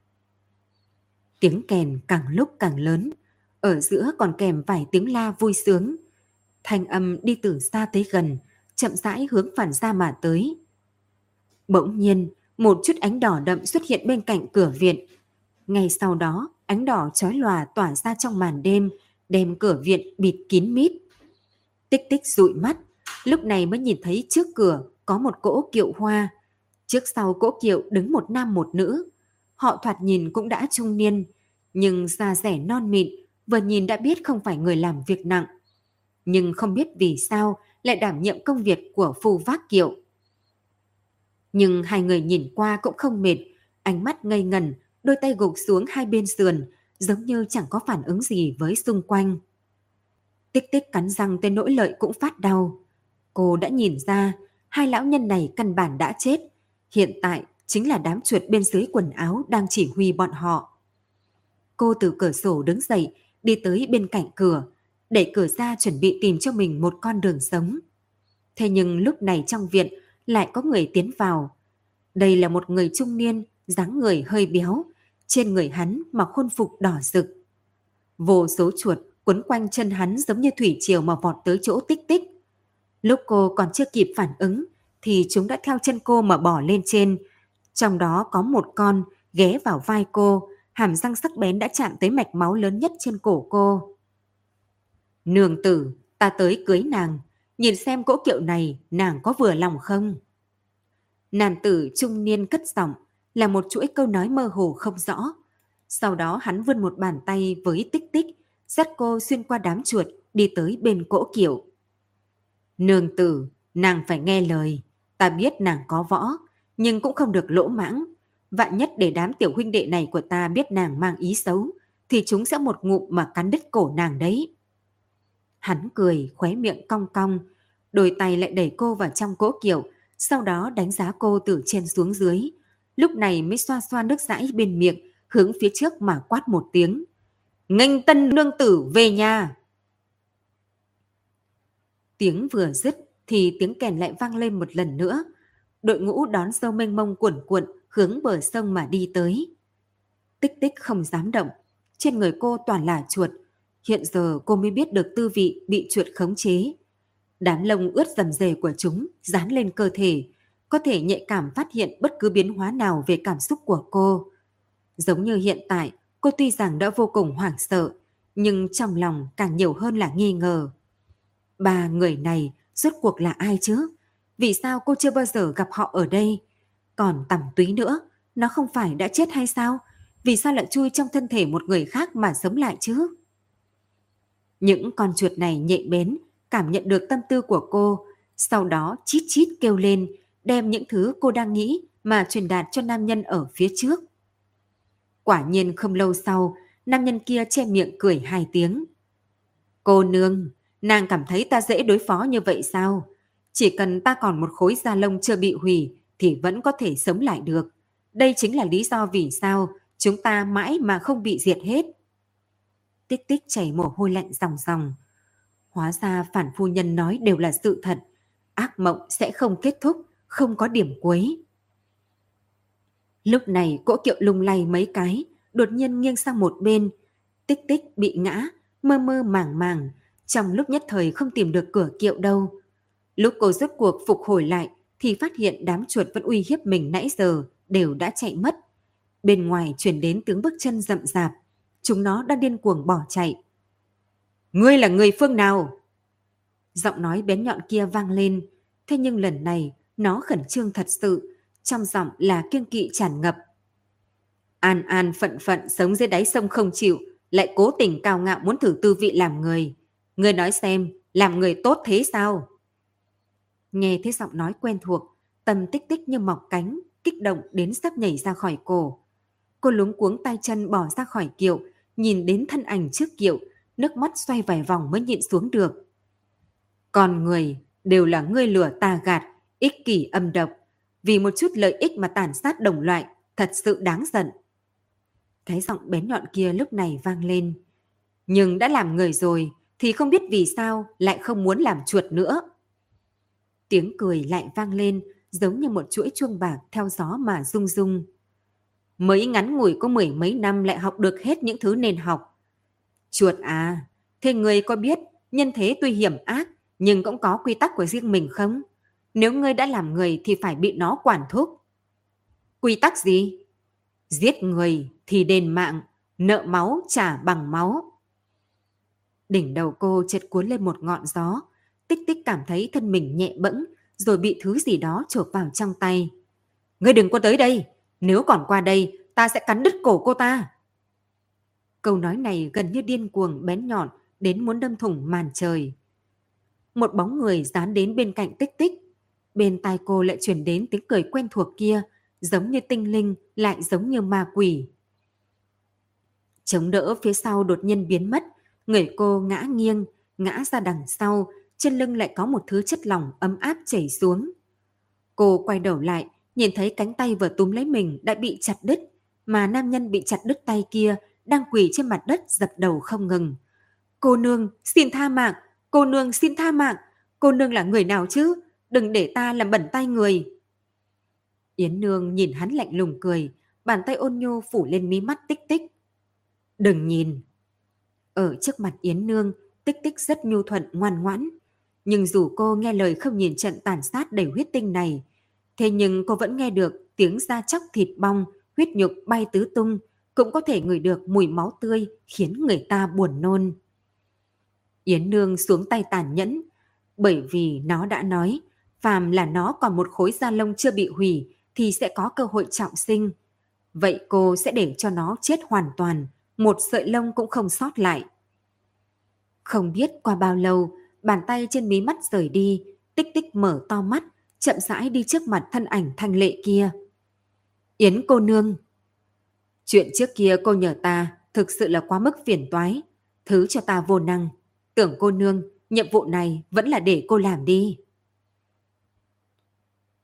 Tiếng kèn càng lúc càng lớn, ở giữa còn kèm vài tiếng la vui sướng. Thanh âm đi từ xa tới gần, chậm rãi hướng phản ra mà tới. Bỗng nhiên, một chút ánh đỏ đậm xuất hiện bên cạnh cửa viện. Ngay sau đó, ánh đỏ chói lòa tỏa ra trong màn đêm, đem cửa viện bịt kín mít. Tích tích dụi mắt, lúc này mới nhìn thấy trước cửa có một cỗ kiệu hoa. Trước sau cỗ kiệu đứng một nam một nữ. Họ thoạt nhìn cũng đã trung niên, nhưng da rẻ non mịn, vừa nhìn đã biết không phải người làm việc nặng. Nhưng không biết vì sao lại đảm nhiệm công việc của phù vác kiệu. Nhưng hai người nhìn qua cũng không mệt, ánh mắt ngây ngần, đôi tay gục xuống hai bên sườn, giống như chẳng có phản ứng gì với xung quanh. Tích tích cắn răng tên nỗi lợi cũng phát đau. Cô đã nhìn ra, hai lão nhân này căn bản đã chết. Hiện tại chính là đám chuột bên dưới quần áo đang chỉ huy bọn họ. Cô từ cửa sổ đứng dậy, đi tới bên cạnh cửa, đẩy cửa ra chuẩn bị tìm cho mình một con đường sống. Thế nhưng lúc này trong viện lại có người tiến vào. Đây là một người trung niên, dáng người hơi béo, trên người hắn mặc khuôn phục đỏ rực. Vô số chuột quấn quanh chân hắn giống như thủy triều mà vọt tới chỗ tích tích. Lúc cô còn chưa kịp phản ứng thì chúng đã theo chân cô mà bỏ lên trên. Trong đó có một con ghé vào vai cô, hàm răng sắc bén đã chạm tới mạch máu lớn nhất trên cổ cô. Nương tử, ta tới cưới nàng, nhìn xem cỗ kiệu này nàng có vừa lòng không? Nam tử trung niên cất giọng là một chuỗi câu nói mơ hồ không rõ. Sau đó hắn vươn một bàn tay với tích tích, dắt cô xuyên qua đám chuột đi tới bên cỗ kiệu. Nương tử, nàng phải nghe lời. Ta biết nàng có võ, nhưng cũng không được lỗ mãng. Vạn nhất để đám tiểu huynh đệ này của ta biết nàng mang ý xấu, thì chúng sẽ một ngụm mà cắn đứt cổ nàng đấy. Hắn cười, khóe miệng cong cong, đôi tay lại đẩy cô vào trong cỗ kiệu, sau đó đánh giá cô từ trên xuống dưới. Lúc này mới xoa xoa nước dãi bên miệng, hướng phía trước mà quát một tiếng. Nghênh tân nương tử về nhà! Tiếng vừa dứt thì tiếng kèn lại vang lên một lần nữa. Đội ngũ đón dâu mênh mông cuộn cuộn hướng bờ sông mà đi tới. Tích tích không dám động, trên người cô toàn là chuột. Hiện giờ cô mới biết được tư vị bị chuột khống chế. Đám lông ướt dầm dề của chúng dán lên cơ thể, có thể nhạy cảm phát hiện bất cứ biến hóa nào về cảm xúc của cô. Giống như hiện tại, cô tuy rằng đã vô cùng hoảng sợ, nhưng trong lòng càng nhiều hơn là nghi ngờ. Ba người này rốt cuộc là ai chứ? Vì sao cô chưa bao giờ gặp họ ở đây? Còn tầm túy nữa, nó không phải đã chết hay sao? Vì sao lại chui trong thân thể một người khác mà sống lại chứ? Những con chuột này nhạy bén, cảm nhận được tâm tư của cô, sau đó chít chít kêu lên, đem những thứ cô đang nghĩ mà truyền đạt cho nam nhân ở phía trước. Quả nhiên không lâu sau, nam nhân kia che miệng cười hai tiếng. Cô nương, nàng cảm thấy ta dễ đối phó như vậy sao? Chỉ cần ta còn một khối da lông chưa bị hủy thì vẫn có thể sống lại được. Đây chính là lý do vì sao chúng ta mãi mà không bị diệt hết. Tích tích chảy mồ hôi lạnh ròng ròng. Hóa ra phản phu nhân nói đều là sự thật. Ác mộng sẽ không kết thúc, không có điểm cuối. Lúc này cỗ kiệu lung lay mấy cái, đột nhiên nghiêng sang một bên. Tích tích bị ngã, mơ mơ màng màng, trong lúc nhất thời không tìm được cửa kiệu đâu. Lúc cô rốt cuộc phục hồi lại thì phát hiện đám chuột vẫn uy hiếp mình nãy giờ đều đã chạy mất. Bên ngoài chuyển đến tiếng bước chân rậm rạp, chúng nó đang điên cuồng bỏ chạy. Ngươi là người phương nào? Giọng nói bén nhọn kia vang lên, thế nhưng lần này nó khẩn trương thật sự, trong giọng là kiêng kỵ tràn ngập. An an phận phận sống dưới đáy sông không chịu, lại cố tình cao ngạo muốn thử tư vị làm người. Ngươi nói xem, làm người tốt thế sao? Nghe thấy giọng nói quen thuộc, tâm tích tích như mọc cánh, kích động đến sắp nhảy ra khỏi cổ. Cô lúng cuống tay chân bỏ ra khỏi kiệu, nhìn đến thân ảnh trước kiệu, nước mắt xoay vài vòng mới nhịn xuống được. Còn người đều là ngươi lừa ta gạt, ích kỷ âm độc, vì một chút lợi ích mà tàn sát đồng loại, thật sự đáng giận. Cái giọng bén nhọn kia lúc này vang lên. Nhưng đã làm người rồi, thì không biết vì sao lại không muốn làm chuột nữa. Tiếng cười lại vang lên, giống như một chuỗi chuông bạc theo gió mà rung rung. Mới ngắn ngủi có mười mấy năm lại học được hết những thứ nên học. Chuột à, thế người có biết nhân thế tuy hiểm ác nhưng cũng có quy tắc của riêng mình không? Nếu ngươi đã làm người thì phải bị nó quản thúc. Quy tắc gì? Giết người thì đền mạng, nợ máu trả bằng máu. Đỉnh đầu cô chợt cuốn lên một ngọn gió, tích tích cảm thấy thân mình nhẹ bẫng, rồi bị thứ gì đó chộp vào trong tay. Ngươi đừng có tới đây, nếu còn qua đây, ta sẽ cắn đứt cổ cô ta. Câu nói này gần như điên cuồng bén nhọn đến muốn đâm thủng màn trời. Một bóng người dán đến bên cạnh tích tích. Bên tai cô lại chuyển đến tiếng cười quen thuộc kia, giống như tinh linh, lại giống như ma quỷ. Chống đỡ phía sau đột nhiên biến mất, người cô ngã nghiêng, ngã ra đằng sau, trên lưng lại có một thứ chất lỏng ấm áp chảy xuống. Cô quay đầu lại, nhìn thấy cánh tay vừa túm lấy mình đã bị chặt đứt, mà nam nhân bị chặt đứt tay kia đang quỳ trên mặt đất dập đầu không ngừng. Cô nương, xin tha mạng, cô nương xin tha mạng, cô nương là người nào chứ, đừng để ta làm bẩn tay người. Yến nương nhìn hắn lạnh lùng cười, bàn tay ôn nhu phủ lên mí mắt tích tích. Đừng nhìn. Ở trước mặt Yến nương, tích tích rất nhu thuận ngoan ngoãn. Nhưng dù cô nghe lời không nhìn trận tàn sát đầy huyết tinh này, thế nhưng cô vẫn nghe được tiếng da chóc thịt bong, huyết nhục bay tứ tung, cũng có thể ngửi được mùi máu tươi khiến người ta buồn nôn. Yến Nương xuống tay tàn nhẫn, bởi vì nó đã nói, phàm là nó còn một khối da lông chưa bị hủy thì sẽ có cơ hội trọng sinh. Vậy cô sẽ để cho nó chết hoàn toàn, một sợi lông cũng không sót lại. Không biết qua bao lâu, bàn tay trên mí mắt rời đi, tích tích mở to mắt, chậm rãi đi trước mặt thân ảnh thanh lệ kia. Yến cô nương. Chuyện trước kia cô nhờ ta thực sự là quá mức phiền toái, thứ cho ta vô năng. Tưởng cô nương, nhiệm vụ này vẫn là để cô làm đi.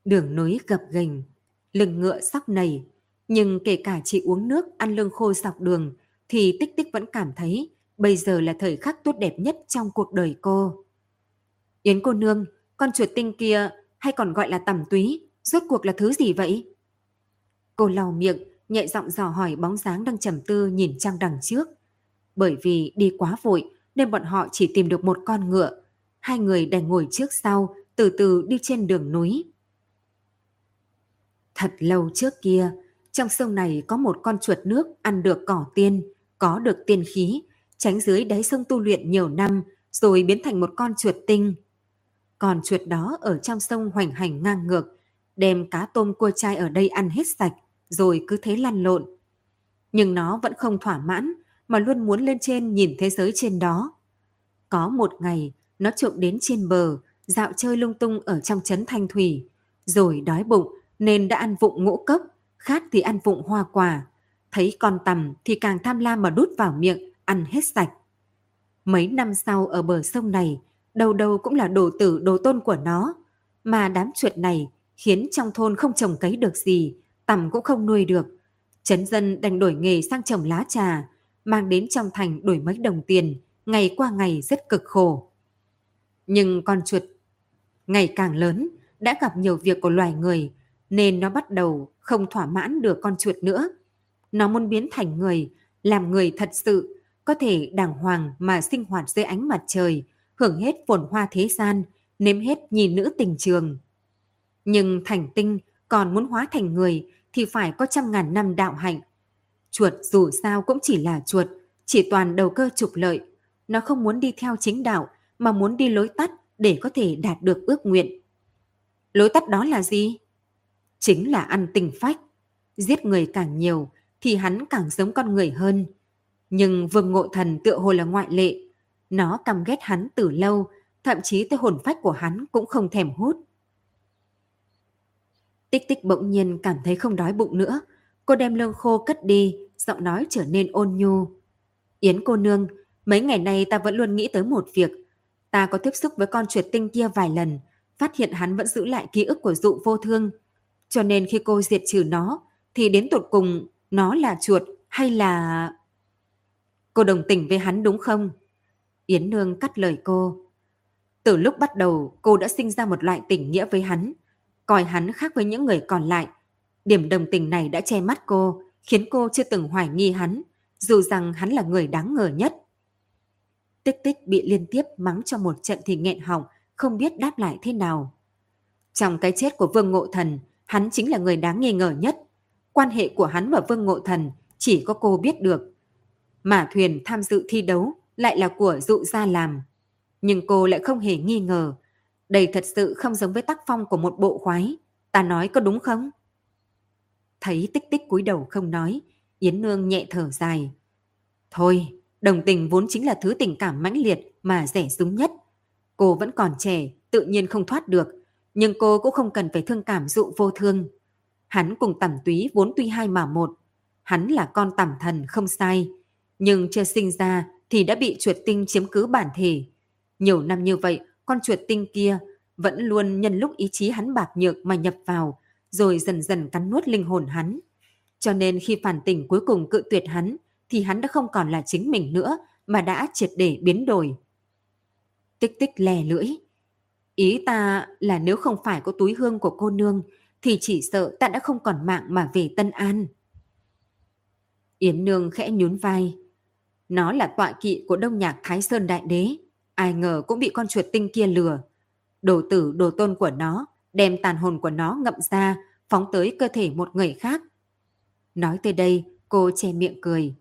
Đường núi gập ghềnh, lưng ngựa sóc nầy, nhưng kể cả chị uống nước ăn lương khô dọc đường thì tích tích vẫn cảm thấy bây giờ là thời khắc tốt đẹp nhất trong cuộc đời cô. Yến cô nương, con chuột tinh kia hay còn gọi là tầm túy, rốt cuộc là thứ gì vậy? Cô lau miệng, nhẹ giọng dò hỏi bóng dáng đang trầm tư nhìn trang đằng trước. Bởi vì đi quá vội nên bọn họ chỉ tìm được một con ngựa. Hai người đành ngồi trước sau, từ từ đi trên đường núi. Thật lâu trước kia, trong sông này có một con chuột nước ăn được cỏ tiên, có được tiên khí, tránh dưới đáy sông tu luyện nhiều năm rồi biến thành một con chuột tinh. còn chuột đó ở trong sông hoành hành ngang ngược, đem cá tôm cua chai ở đây ăn hết sạch, rồi cứ thế lăn lộn. Nhưng nó vẫn không thỏa mãn, mà luôn muốn lên trên nhìn thế giới trên đó. Có một ngày, nó trộm đến trên bờ, dạo chơi lung tung ở trong trấn Thanh Thủy, rồi đói bụng nên đã ăn vụng ngũ cốc, khát thì ăn vụng hoa quả. Thấy con tầm thì càng tham lam mà đút vào miệng, ăn hết sạch. Mấy năm sau ở bờ sông này, đầu đầu cũng là đồ tử đồ tôn của nó, mà đám chuột này khiến trong thôn không trồng cấy được gì, tầm cũng không nuôi được. Chấn dân đành đổi nghề sang trồng lá trà, mang đến trong thành đổi mấy đồng tiền, ngày qua ngày rất cực khổ. Nhưng con chuột ngày càng lớn, đã gặp nhiều việc của loài người, nên nó bắt đầu không thỏa mãn được con chuột nữa. Nó muốn biến thành người, làm người thật sự, có thể đàng hoàng mà sinh hoạt dưới ánh mặt trời, hưởng hết phồn hoa thế gian, nếm hết nhìn nữ tình trường. Nhưng thành tinh còn muốn hóa thành người thì phải có trăm ngàn năm đạo hạnh. Chuột dù sao cũng chỉ là chuột, chỉ toàn đầu cơ trục lợi. Nó không muốn đi theo chính đạo mà muốn đi lối tắt để có thể đạt được ước nguyện. Lối tắt đó là gì? Chính là ăn tình phách. Giết người càng nhiều thì hắn càng giống con người hơn. Nhưng vương ngộ thần tựa hồ là ngoại lệ. Nó căm ghét hắn từ lâu, thậm chí tới hồn phách của hắn cũng không thèm hút. Tích tích bỗng nhiên cảm thấy không đói bụng nữa. Cô đem lương khô cất đi, giọng nói trở nên ôn nhu. Yến cô nương, Mấy ngày nay ta vẫn luôn nghĩ tới một việc. Ta có tiếp xúc với con chuột tinh kia vài lần, phát hiện hắn vẫn giữ lại ký ức của dụ vô thương. Cho nên khi cô diệt trừ nó, thì đến tột cùng nó là chuột hay là... Cô đồng tình với hắn đúng không? Yến Nương cắt lời cô. Từ lúc bắt đầu, cô đã sinh ra một loại tình nghĩa với hắn, coi hắn khác với những người còn lại. Điểm đồng tình này đã che mắt cô, khiến cô chưa từng hoài nghi hắn, dù rằng hắn là người đáng ngờ nhất. Tích tích bị liên tiếp mắng cho một trận thì nghẹn họng, không biết đáp lại thế nào. Trong cái chết của Vương Ngộ Thần, hắn chính là người đáng nghi ngờ nhất. Quan hệ của hắn và Vương Ngộ Thần chỉ có cô biết được mà thuyền tham dự thi đấu lại là của dụ gia làm. Nhưng cô lại không hề nghi ngờ. Đây thật sự không giống với tác phong của một bộ khoái. Ta nói có đúng không? Thấy tích tích cúi đầu không nói, Yến Nương nhẹ thở dài. Thôi, đồng tình vốn chính là thứ tình cảm mãnh liệt mà rẻ súng nhất. Cô vẫn còn trẻ, tự nhiên không thoát được, nhưng cô cũng không cần phải thương cảm dụ vô thương. Hắn cùng tẩm túy vốn tuy hai mà một. Hắn là con tẩm thần không sai, nhưng chưa sinh ra thì đã bị chuột tinh chiếm cứ bản thể. Nhiều năm như vậy, con chuột tinh kia vẫn luôn nhân lúc ý chí hắn bạc nhược mà nhập vào, rồi dần dần cắn nuốt linh hồn hắn. Cho nên khi phản tỉnh cuối cùng cự tuyệt hắn, thì hắn đã không còn là chính mình nữa, mà đã triệt để biến đổi. Tích tích lè lưỡi. Ý ta là nếu không phải có túi hương của cô nương, thì chỉ sợ ta đã không còn mạng mà về Tân An. Yến Nương khẽ nhún vai. Nó là tọa kỵ của đông nhạc Thái Sơn Đại Đế. Ai ngờ cũng bị con chuột tinh kia lừa. Đồ tử đồ tôn của nó, đem tàn hồn của nó ngậm ra, phóng tới cơ thể một người khác. Nói tới đây, cô che miệng cười.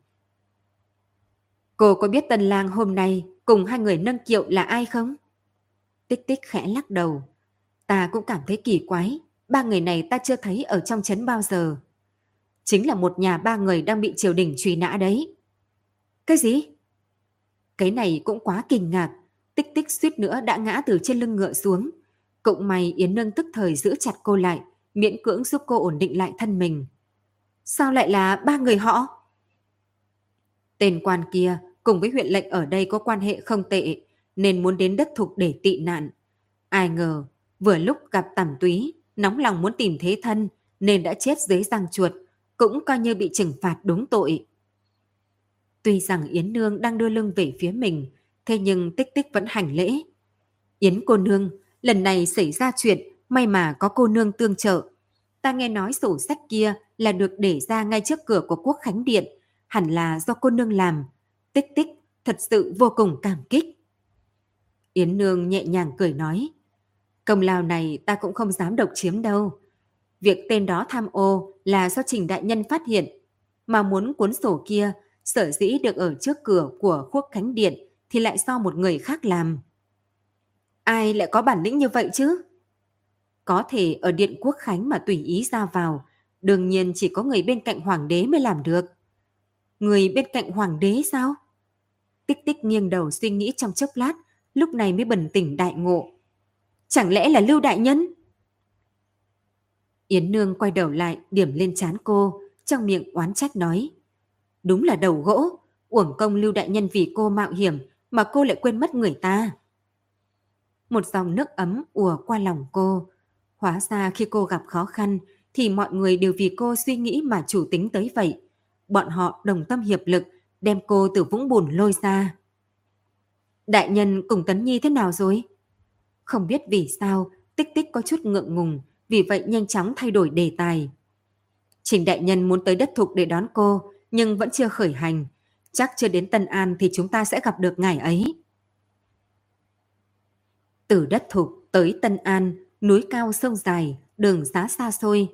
Cô có biết Tân Lang hôm nay cùng hai người nâng kiệu là ai không? Tích tích khẽ lắc đầu. Ta cũng cảm thấy kỳ quái. Ba người này ta chưa thấy ở trong trấn bao giờ. Chính là một nhà ba người đang bị triều đình truy nã đấy. Cái gì? Cái này cũng quá kinh ngạc. Tích tích suýt nữa đã ngã từ trên lưng ngựa xuống. Cộng mày Yến Nương tức thời giữ chặt cô lại, miễn cưỡng giúp cô ổn định lại thân mình. Sao lại là ba người họ? Tên quan kia cùng với huyện lệnh ở đây có quan hệ không tệ, nên muốn đến đất thục để tị nạn. Ai ngờ, vừa lúc gặp tẩm túy, nóng lòng muốn tìm thế thân, nên đã chết dưới răng chuột, cũng coi như bị trừng phạt đúng tội. Tuy rằng Yến Nương đang đưa lưng về phía mình, thế nhưng tích tích vẫn hành lễ. Yến cô nương, lần này xảy ra chuyện, may mà có cô nương tương trợ. Ta nghe nói sổ sách kia là được để ra ngay trước cửa của quốc khánh điện, hẳn là do cô nương làm. Tích tích, thật sự vô cùng cảm kích. Yến Nương nhẹ nhàng cười nói, công lao này ta cũng không dám độc chiếm đâu. Việc tên đó tham ô là do Trình Đại Nhân phát hiện, mà muốn cuốn sổ kia sở dĩ được ở trước cửa của Quốc Khánh Điện thì lại do một người khác làm. Ai lại có bản lĩnh như vậy chứ? Có thể ở Điện Quốc Khánh mà tùy ý ra vào, đương nhiên chỉ có người bên cạnh Hoàng đế mới làm được. Người bên cạnh Hoàng đế sao? Tích tích nghiêng đầu suy nghĩ trong chốc lát, lúc này mới bừng tỉnh đại ngộ. Chẳng lẽ là Lưu Đại Nhân? Yến Nương quay đầu lại điểm lên chán cô, trong miệng oán trách nói. Đúng là đầu gỗ, uổng công Lưu Đại Nhân vì cô mạo hiểm mà cô lại quên mất người ta. Một dòng nước ấm ùa qua lòng cô. Hóa ra khi cô gặp khó khăn thì mọi người đều vì cô suy nghĩ mà chủ tính tới vậy. Bọn họ đồng tâm hiệp lực đem cô từ vũng bùn lôi ra. Đại nhân cùng Tấn Nhi thế nào rồi? Không biết vì sao, tích tích có chút ngượng ngùng, vì vậy nhanh chóng thay đổi đề tài. Trình đại nhân muốn tới đất thục để đón cô, nhưng vẫn chưa khởi hành. Chắc chưa đến Tân An thì chúng ta sẽ gặp được ngài ấy. Từ đất thục tới Tân An, núi cao sông dài, đường giá xa xôi.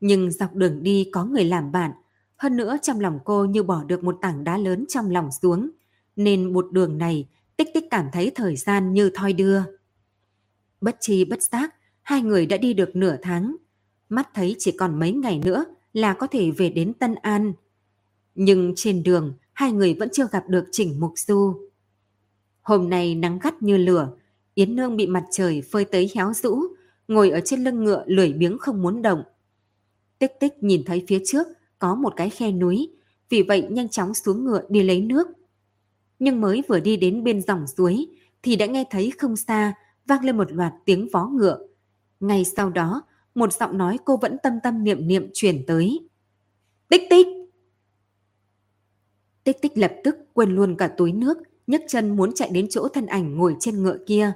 Nhưng dọc đường đi có người làm bạn. Hơn nữa trong lòng cô như bỏ được một tảng đá lớn trong lòng xuống. Nên một đường này tích tích cảm thấy thời gian như thoi đưa. Bất chi bất giác, hai người đã đi được nửa tháng. Mắt thấy chỉ còn mấy ngày nữa là có thể về đến Tân An. Nhưng trên đường, hai người vẫn chưa gặp được Trình Mục Du. Hôm nay nắng gắt như lửa, Yến Nương bị mặt trời phơi tới héo rũ, ngồi ở trên lưng ngựa lười biếng không muốn động. Tích tích nhìn thấy phía trước có một cái khe núi, vì vậy nhanh chóng xuống ngựa đi lấy nước. nhưng mới vừa đi đến bên dòng suối thì đã nghe thấy không xa vang lên một loạt tiếng vó ngựa. Ngay sau đó, một giọng nói cô vẫn tâm tâm niệm niệm truyền tới. Tích tích! Tích tích lập tức quên luôn cả túi nước, nhấc chân muốn chạy đến chỗ thân ảnh ngồi trên ngựa kia.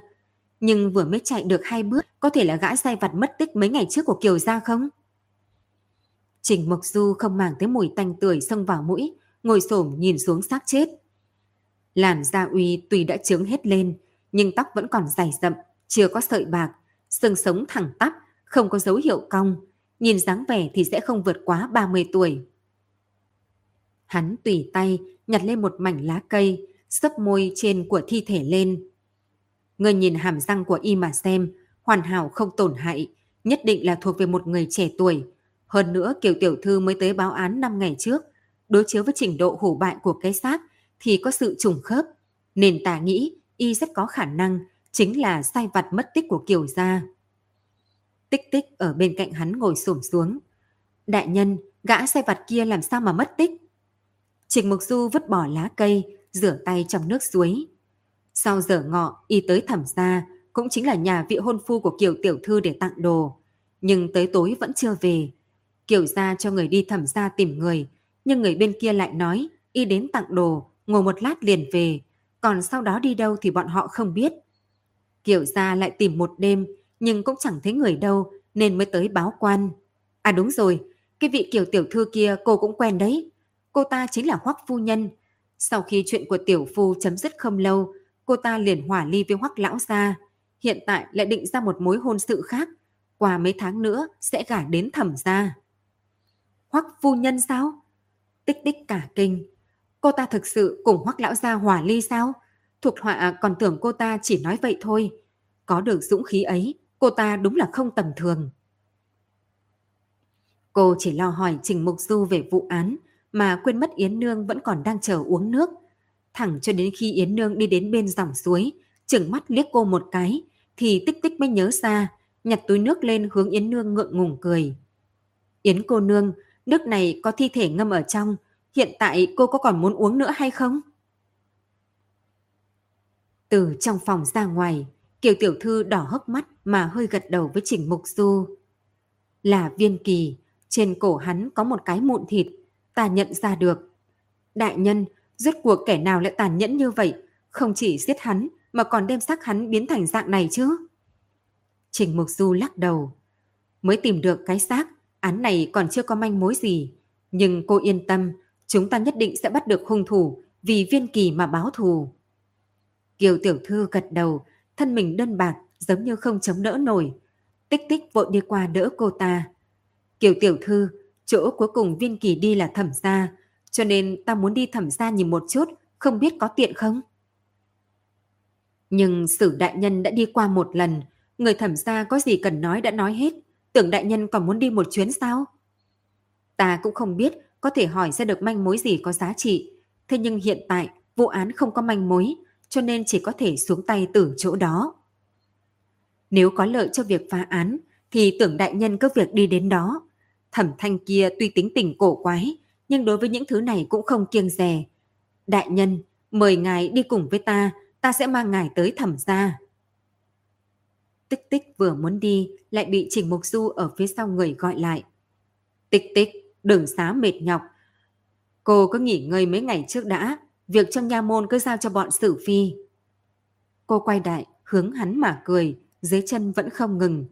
Nhưng vừa mới chạy được hai bước, có thể là gã sai vặt mất tích mấy ngày trước của Kiều Gia không? Trình Mộc Du không màng tới mùi tanh tưởi xông vào mũi, ngồi xổm nhìn xuống xác chết. Làn da uy tuy đã trướng hết lên, nhưng tóc vẫn còn dày rậm, chưa có sợi bạc, xương sống thẳng tắp, không có dấu hiệu cong, nhìn dáng vẻ thì sẽ không vượt quá 30 tuổi. Hắn tùy tay nhặt lên một mảnh lá cây, sấp môi trên của thi thể lên. Người nhìn hàm răng của y mà xem, hoàn hảo không tổn hại, nhất định là thuộc về một người trẻ tuổi. Hơn nữa Kiều Tiểu Thư mới tới báo án 5 ngày trước, đối chiếu với trình độ hủ bại của cái xác thì có sự trùng khớp, nên ta nghĩ y rất có khả năng chính là sai vặt mất tích của Kiều gia. Tích tích ở bên cạnh hắn ngồi xổm xuống. Đại nhân, gã sai vặt kia làm sao mà mất tích? Trịnh Mục Du vứt bỏ lá cây, rửa tay trong nước suối. Sau giờ ngọ, y tới thẩm gia, cũng chính là nhà vị hôn phu của Kiều Tiểu Thư để tặng đồ. Nhưng tới tối vẫn chưa về. Kiều gia cho người đi thẩm gia tìm người, nhưng người bên kia lại nói y đến tặng đồ, ngồi một lát liền về, còn sau đó đi đâu thì bọn họ không biết. Kiều gia lại tìm một đêm, nhưng cũng chẳng thấy người đâu nên mới tới báo quan. À đúng rồi, cái vị Kiều tiểu thư kia cô cũng quen đấy. Cô ta chính là Hoắc phu nhân. Sau khi chuyện của tiểu phu chấm dứt không lâu, cô ta liền hỏa ly với Hoắc lão gia. Hiện tại lại định ra một mối hôn sự khác. Qua mấy tháng nữa sẽ gả đến thẩm gia. Hoắc phu nhân sao? Tích tích cả kinh. Cô ta thực sự cùng Hoắc lão gia hỏa ly sao? Thuộc họa còn tưởng cô ta chỉ nói vậy thôi. Có được dũng khí ấy, cô ta đúng là không tầm thường. Cô chỉ lo hỏi Trình Mục Du về vụ án, mà quên mất Yến Nương vẫn còn đang chờ uống nước. Thẳng cho đến khi Yến Nương đi đến bên dòng suối, chừng mắt liếc cô một cái, thì tích tích mới nhớ ra, nhặt túi nước lên hướng Yến Nương ngượng ngùng cười. Yến cô nương, nước này có thi thể ngâm ở trong, hiện tại cô có còn muốn uống nữa hay không? Từ trong phòng ra ngoài, Kiều Tiểu Thư đỏ hốc mắt mà hơi gật đầu với Trình Mục Du. Là viên kỳ, trên cổ hắn có một cái mụn thịt, ta nhận ra được. Đại nhân, rốt cuộc kẻ nào lại tàn nhẫn như vậy, không chỉ giết hắn mà còn đem xác hắn biến thành dạng này chứ? Trình Mục Du lắc đầu. Mới tìm được cái xác, án này còn chưa có manh mối gì. Nhưng cô yên tâm, chúng ta nhất định sẽ bắt được hung thủ vì viên kỳ mà báo thù. Kiều tiểu thư gật đầu, thân mình đơn bạc giống như không chống đỡ nổi. Tích tích vội đi qua đỡ cô ta. Kiều tiểu thư, chỗ cuối cùng viên kỳ đi là thẩm gia, cho nên ta muốn đi thẩm gia nhìn một chút, không biết có tiện không? Nhưng sử đại nhân đã đi qua một lần, người thẩm gia có gì cần nói đã nói hết, tưởng đại nhân còn muốn đi một chuyến sao? Ta cũng không biết có thể hỏi ra được manh mối gì có giá trị, thế nhưng hiện tại vụ án không có manh mối, cho nên chỉ có thể xuống tay từ chỗ đó. Nếu có lợi cho việc phá án, thì tưởng đại nhân cứ việc đi đến đó. Thẩm thanh kia tuy tính tình cổ quái, nhưng đối với những thứ này cũng không kiêng rè. Đại nhân, mời ngài đi cùng với ta, ta sẽ mang ngài tới thẩm gia. Tích tích vừa muốn đi, lại bị Trình Mục Du ở phía sau người gọi lại. Tích tích, đừng xá mệt nhọc. Cô cứ nghỉ ngơi mấy ngày trước đã, việc trong nha môn cứ giao cho bọn Sử phi. Cô quay đại, hướng hắn mà cười, dưới chân vẫn không ngừng.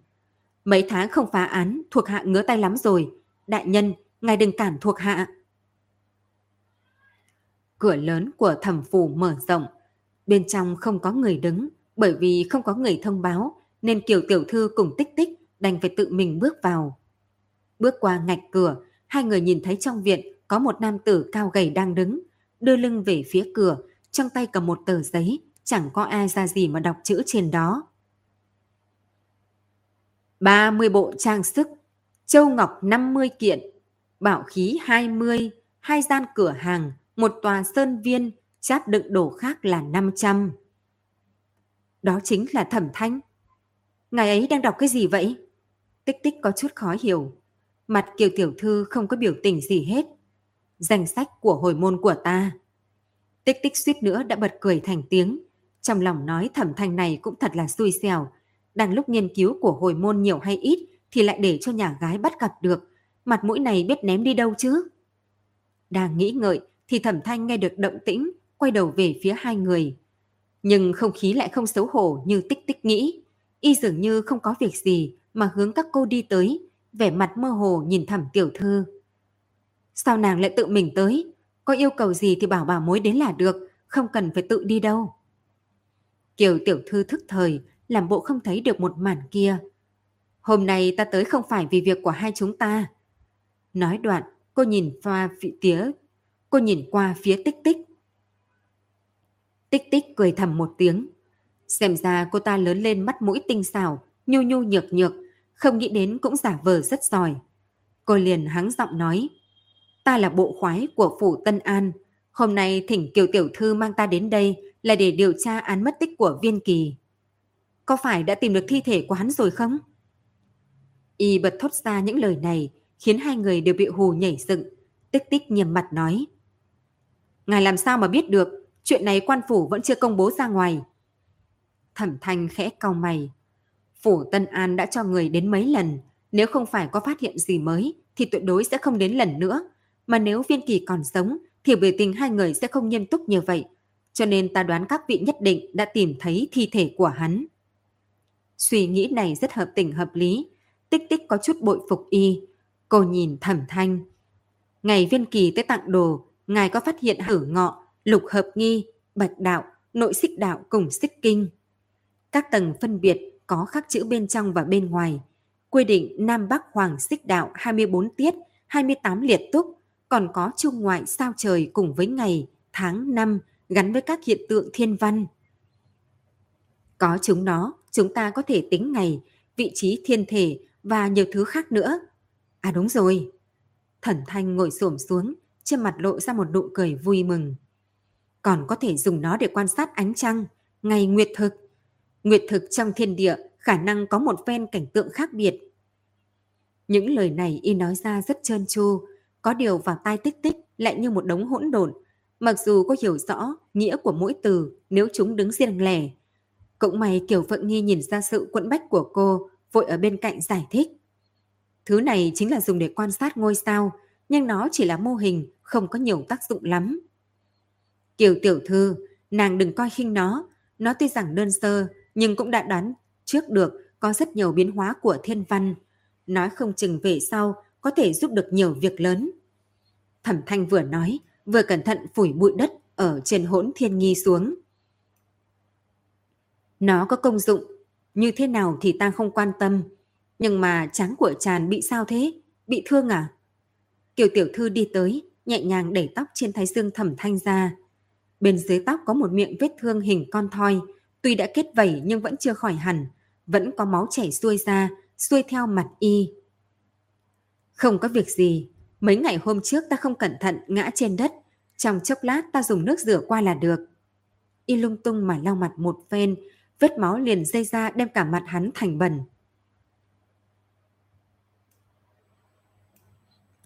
Mấy tháng không phá án, thuộc hạ ngứa tay lắm rồi. Đại nhân, ngài đừng cản thuộc hạ. Cửa lớn của thẩm phủ mở rộng. Bên trong không có người đứng, bởi vì không có người thông báo, nên Kiều Tiểu Thư cùng tích tích đành phải tự mình bước vào. Bước qua ngạch cửa, hai người nhìn thấy trong viện có một nam tử cao gầy đang đứng, đưa lưng về phía cửa, trong tay cầm một tờ giấy, chẳng có ai ra gì mà đọc chữ trên đó. 30 bộ trang sức, châu ngọc 50 kiện, bảo khí 20, hai gian cửa hàng, một tòa sơn viên, chát đựng đồ khác là 500. Đó chính là thẩm thanh. Ngài ấy đang đọc cái gì vậy? Tích tích có chút khó hiểu. Mặt kiều tiểu thư không có biểu tình gì hết. Danh sách của hồi môn của ta. Tích tích suýt nữa đã bật cười thành tiếng. Trong lòng nói thẩm thanh này cũng thật là xui xẻo. Đang lúc nghiên cứu của hồi môn nhiều hay ít thì lại để cho nhà gái bắt gặp được. Mặt mũi này biết ném đi đâu chứ? Đang nghĩ ngợi thì thẩm thanh nghe được động tĩnh, quay đầu về phía hai người. Nhưng không khí lại không xấu hổ như tích tích nghĩ. Y dường như không có việc gì mà hướng các cô đi tới, vẻ mặt mơ hồ nhìn thẩm tiểu thư. Sao nàng lại tự mình tới? Có yêu cầu gì thì bảo bảo mối đến là được, không cần phải tự đi đâu. Kiều tiểu thư thức thời, làm bộ không thấy được một màn kia. Hôm nay ta tới không phải vì việc của hai chúng ta. Nói đoạn, cô nhìn qua vị tía, cô nhìn qua phía tích tích. Tích tích cười thầm một tiếng. Xem ra cô ta lớn lên mắt mũi tinh xảo, nhu nhu nhược nhược, không nghĩ đến cũng giả vờ rất giỏi. Cô liền hắng giọng nói, ta là bộ khoái của phủ Tân An, hôm nay thỉnh Kiều Tiểu Thư mang ta đến đây là để điều tra án mất tích của Viên Kỳ. Có phải đã tìm được thi thể của hắn rồi không? Y bật thốt ra những lời này khiến hai người đều bị hù nhảy dựng, tích tích nghiêm mặt nói. Ngài làm sao mà biết được, chuyện này quan phủ vẫn chưa công bố ra ngoài. Thẩm thanh khẽ cau mày. Phủ Tân An đã cho người đến mấy lần, nếu không phải có phát hiện gì mới thì tuyệt đối sẽ không đến lần nữa. Mà nếu viên kỳ còn sống thì biểu tình hai người sẽ không nghiêm túc như vậy. Cho nên ta đoán các vị nhất định đã tìm thấy thi thể của hắn. Suy nghĩ này rất hợp tình hợp lý. Tích tích có chút bội phục y. Cô nhìn thẩm thanh. Ngày viên kỳ tới tặng đồ, ngài có phát hiện hử ngọ, lục hợp nghi, bạch đạo, nội xích đạo cùng xích kinh. Các tầng phân biệt có khắc chữ bên trong và bên ngoài. Quy định Nam Bắc Hoàng xích đạo 24 tiết, 28 liệt túc, còn có trung ngoại sao trời cùng với ngày, tháng, năm gắn với các hiện tượng thiên văn. Có chúng nó, chúng ta có thể tính ngày, vị trí thiên thể và nhiều thứ khác nữa. À đúng rồi. Thần Thanh ngồi xổm xuống, trên mặt lộ ra một nụ cười vui mừng. Còn có thể dùng nó để quan sát ánh trăng, ngày nguyệt thực. Nguyệt thực trong thiên địa khả năng có một phen cảnh tượng khác biệt. Những lời này y nói ra rất trơn tru, có điều vào tai tích tích lại như một đống hỗn độn. Mặc dù có hiểu rõ nghĩa của mỗi từ nếu chúng đứng riêng lẻ. Cũng may Kiều Phượng Nghi nhìn ra sự quẫn bách của cô, vội ở bên cạnh giải thích. Thứ này chính là dùng để quan sát ngôi sao, nhưng nó chỉ là mô hình, không có nhiều tác dụng lắm. Kiều tiểu thư, nàng đừng coi khinh nó, nó tuy rằng đơn sơ, nhưng cũng đã đoán trước được có rất nhiều biến hóa của thiên văn. Nói không chừng về sau có thể giúp được nhiều việc lớn. Thẩm Thanh vừa nói, vừa cẩn thận phủi bụi đất ở trên hỗn thiên nghi xuống. Nó có công dụng, như thế nào thì ta không quan tâm. Nhưng mà tráng của tràn bị sao thế? Bị thương à? Kiều tiểu thư đi tới, nhẹ nhàng đẩy tóc trên thái dương thẩm thanh ra. Bên dưới tóc có một miệng vết thương hình con thoi, tuy đã kết vẩy nhưng vẫn chưa khỏi hẳn, vẫn có máu chảy xuôi ra, xuôi theo mặt y. Không có việc gì, mấy ngày hôm trước ta không cẩn thận ngã trên đất, trong chốc lát ta dùng nước rửa qua là được. Y lung tung mà lau mặt một phen, vết máu liền dây ra đem cả mặt hắn thành bẩn.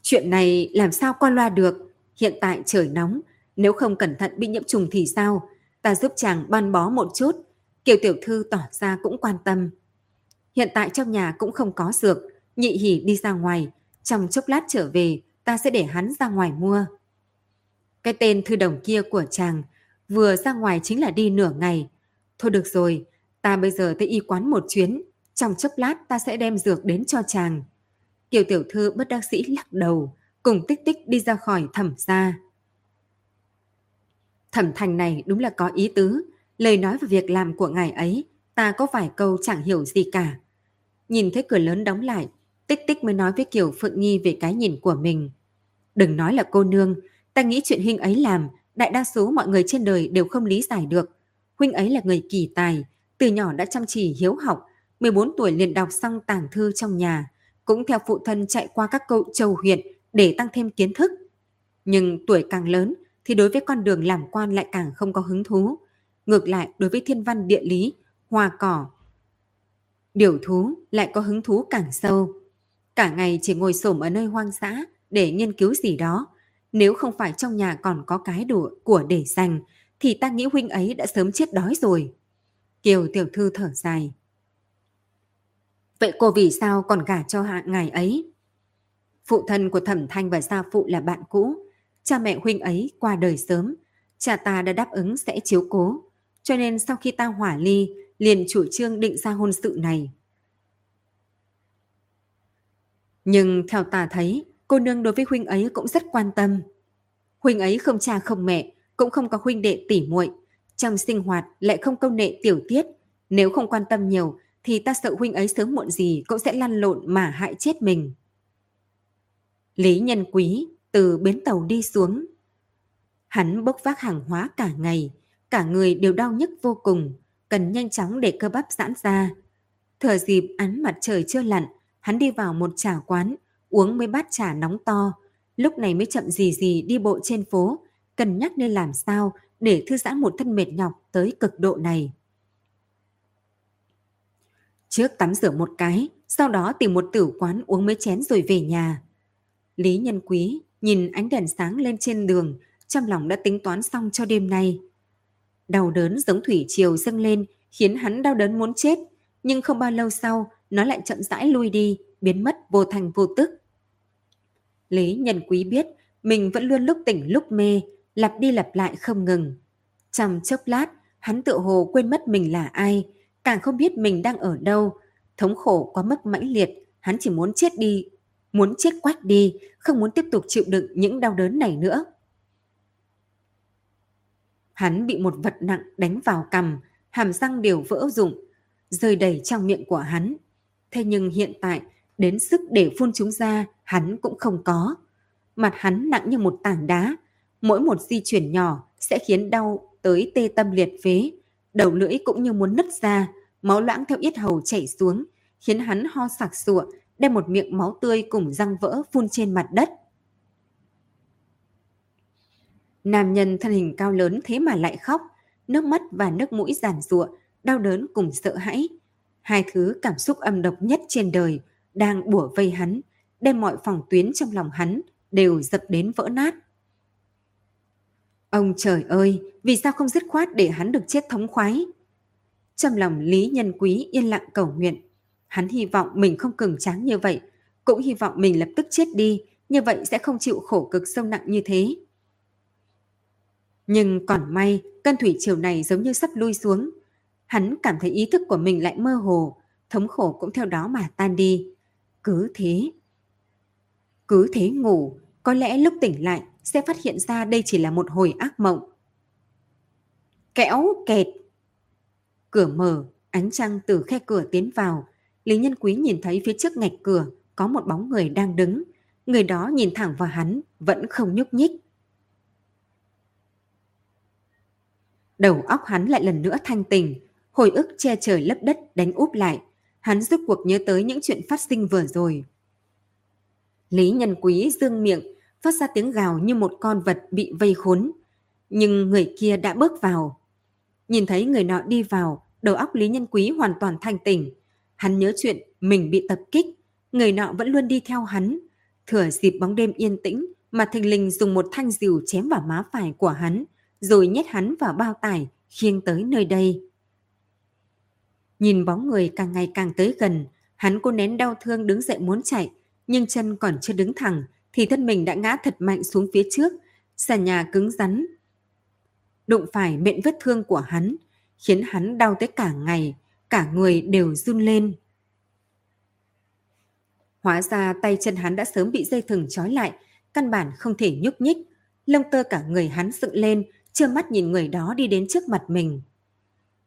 Chuyện này làm sao qua loa được, hiện tại trời nóng, nếu không cẩn thận bị nhiễm trùng thì sao? Ta giúp chàng ban bó một chút. Kiều tiểu thư tỏ ra cũng quan tâm. Hiện tại trong nhà cũng không có dược. Nhị hỉ đi ra ngoài. Trong chốc lát trở về, ta sẽ để hắn ra ngoài mua. Cái tên thư đồng kia của chàng vừa ra ngoài chính là đi nửa ngày. Thôi được rồi, ta bây giờ tới y quán một chuyến. Trong chốc lát ta sẽ đem dược đến cho chàng. Kiều tiểu thư bất đắc sĩ lắc đầu, cùng tích tích đi ra khỏi thẩm gia. Thẩm thành này đúng là có ý tứ, lời nói và việc làm của ngài ấy, ta có vài câu chẳng hiểu gì cả. Nhìn thấy cửa lớn đóng lại, tích tích mới nói với Kiều Phượng Nhi về cái nhìn của mình. Đừng nói là cô nương, ta nghĩ chuyện hình ấy làm, đại đa số mọi người trên đời đều không lý giải được. Huynh ấy là người kỳ tài, từ nhỏ đã chăm chỉ hiếu học, 14 tuổi liền đọc xong tàng thư trong nhà, cũng theo phụ thân chạy qua các câu châu huyện để tăng thêm kiến thức. Nhưng tuổi càng lớn, thì đối với con đường làm quan lại càng không có hứng thú. Ngược lại đối với thiên văn địa lý, hoa cỏ, điều thú lại có hứng thú càng sâu. Cả ngày chỉ ngồi xổm ở nơi hoang dã để nghiên cứu gì đó, Nếu không phải trong nhà còn có cái đồ của để dành, thì ta nghĩ huynh ấy đã sớm chết đói rồi. Kiều tiểu thư thở dài. Vậy cô vì sao còn gả cho hạ ngài ấy? Phụ thân của thẩm thanh và gia phụ là bạn cũ. Cha mẹ huynh ấy qua đời sớm. Cha ta đã đáp ứng sẽ chiếu cố. Cho nên sau khi ta hỏa ly, liền chủ trương định ra hôn sự này. Nhưng theo ta thấy, cô nương đối với huynh ấy cũng rất quan tâm. Huynh ấy không cha không mẹ, cũng không có huynh đệ tỉ muội, trong sinh hoạt lại không công nệ tiểu tiết, nếu không quan tâm nhiều thì ta sợ huynh ấy sớm muộn gì cũng sẽ lăn lộn mà hại chết mình. Lý Nhân Quý từ bến tàu đi xuống. Hắn bốc vác hàng hóa cả ngày, cả người đều đau nhức vô cùng, cần nhanh chóng để cơ bắp giãn ra. Thừa dịp ánh mặt trời chưa lặn, hắn đi vào một trà quán, uống mấy bát trà nóng to, lúc này mới chậm gì gì đi bộ trên phố, cân nhắc nên làm sao để thư giãn một thân mệt nhọc tới cực độ này. Trước tắm rửa một cái, sau đó tìm một tử quán uống mấy chén rồi về nhà. Lý Nhân Quý nhìn ánh đèn sáng lên trên đường, trong lòng đã tính toán xong cho đêm nay. Đau đớn giống thủy triều dâng lên, khiến hắn đau đớn muốn chết, nhưng không bao lâu sau, nó lại chậm rãi lui đi, biến mất vô thành vô tức. Lý Nhân Quý biết mình vẫn luôn lúc tỉnh lúc mê, lặp đi lặp lại không ngừng. Trong chốc lát, hắn tự hồ quên mất mình là ai, càng không biết mình đang ở đâu. Thống khổ quá mức mãnh liệt, hắn chỉ muốn chết đi, muốn chết quách đi, không muốn tiếp tục chịu đựng những đau đớn này nữa. Hắn bị một vật nặng đánh vào cằm, hàm răng đều vỡ rụng, rơi đầy trong miệng của hắn. Thế nhưng hiện tại, đến sức để phun chúng ra, hắn cũng không có. Mặt hắn nặng như một tảng đá, mỗi một di chuyển nhỏ sẽ khiến đau tới tê tâm liệt phế, đầu lưỡi cũng như muốn nứt ra, máu loãng theo yết hầu chảy xuống, khiến hắn ho sặc sụa, đem một miệng máu tươi cùng răng vỡ phun trên mặt đất. Nam nhân thân hình cao lớn thế mà lại khóc, nước mắt và nước mũi giàn rụa, đau đớn cùng sợ hãi. Hai thứ cảm xúc âm độc nhất trên đời đang bủa vây hắn, đem mọi phòng tuyến trong lòng hắn đều dập đến vỡ nát. Ông trời ơi, vì sao không dứt khoát để hắn được chết thống khoái? Trong lòng Lý Nhân Quý yên lặng cầu nguyện. Hắn hy vọng mình không cường tráng như vậy, cũng hy vọng mình lập tức chết đi, như vậy sẽ không chịu khổ cực sâu nặng như thế. Nhưng còn may, cơn thủy triều này giống như sắp lui xuống. Hắn cảm thấy ý thức của mình lại mơ hồ, thống khổ cũng theo đó mà tan đi. Cứ thế. Cứ thế ngủ, có lẽ lúc tỉnh lại sẽ phát hiện ra đây chỉ là một hồi ác mộng. Kẽo kẹt. Cửa mở, ánh trăng từ khe cửa tiến vào. Lý Nhân Quý nhìn thấy phía trước ngạch cửa có một bóng người đang đứng. Người đó nhìn thẳng vào hắn, vẫn không nhúc nhích. Đầu óc hắn lại lần nữa thanh tình, hồi ức che trời lấp đất đánh úp lại. Hắn rút cuộc nhớ tới những chuyện phát sinh vừa rồi. Lý Nhân Quý dương miệng, phát ra tiếng gào như một con vật bị vây khốn. Nhưng người kia đã bước vào. Nhìn thấy người nọ đi vào, đầu óc Lý Nhân Quý hoàn toàn thanh tỉnh. Hắn nhớ chuyện mình bị tập kích, người nọ vẫn luôn đi theo hắn. Thừa dịp bóng đêm yên tĩnh mà thình lình dùng một thanh rìu chém vào má phải của hắn, rồi nhét hắn vào bao tải, khiêng tới nơi đây. Nhìn bóng người càng ngày càng tới gần, hắn cô nén đau thương đứng dậy muốn chạy, nhưng chân còn chưa đứng thẳng, thì thân mình đã ngã thật mạnh xuống phía trước, sàn nhà cứng rắn. Đụng phải miệng vết thương của hắn, khiến hắn đau tới cả ngày, cả người đều run lên. Hóa ra tay chân hắn đã sớm bị dây thừng trói lại, căn bản không thể nhúc nhích. Lông tơ cả người hắn dựng lên, trơ mắt nhìn người đó đi đến trước mặt mình.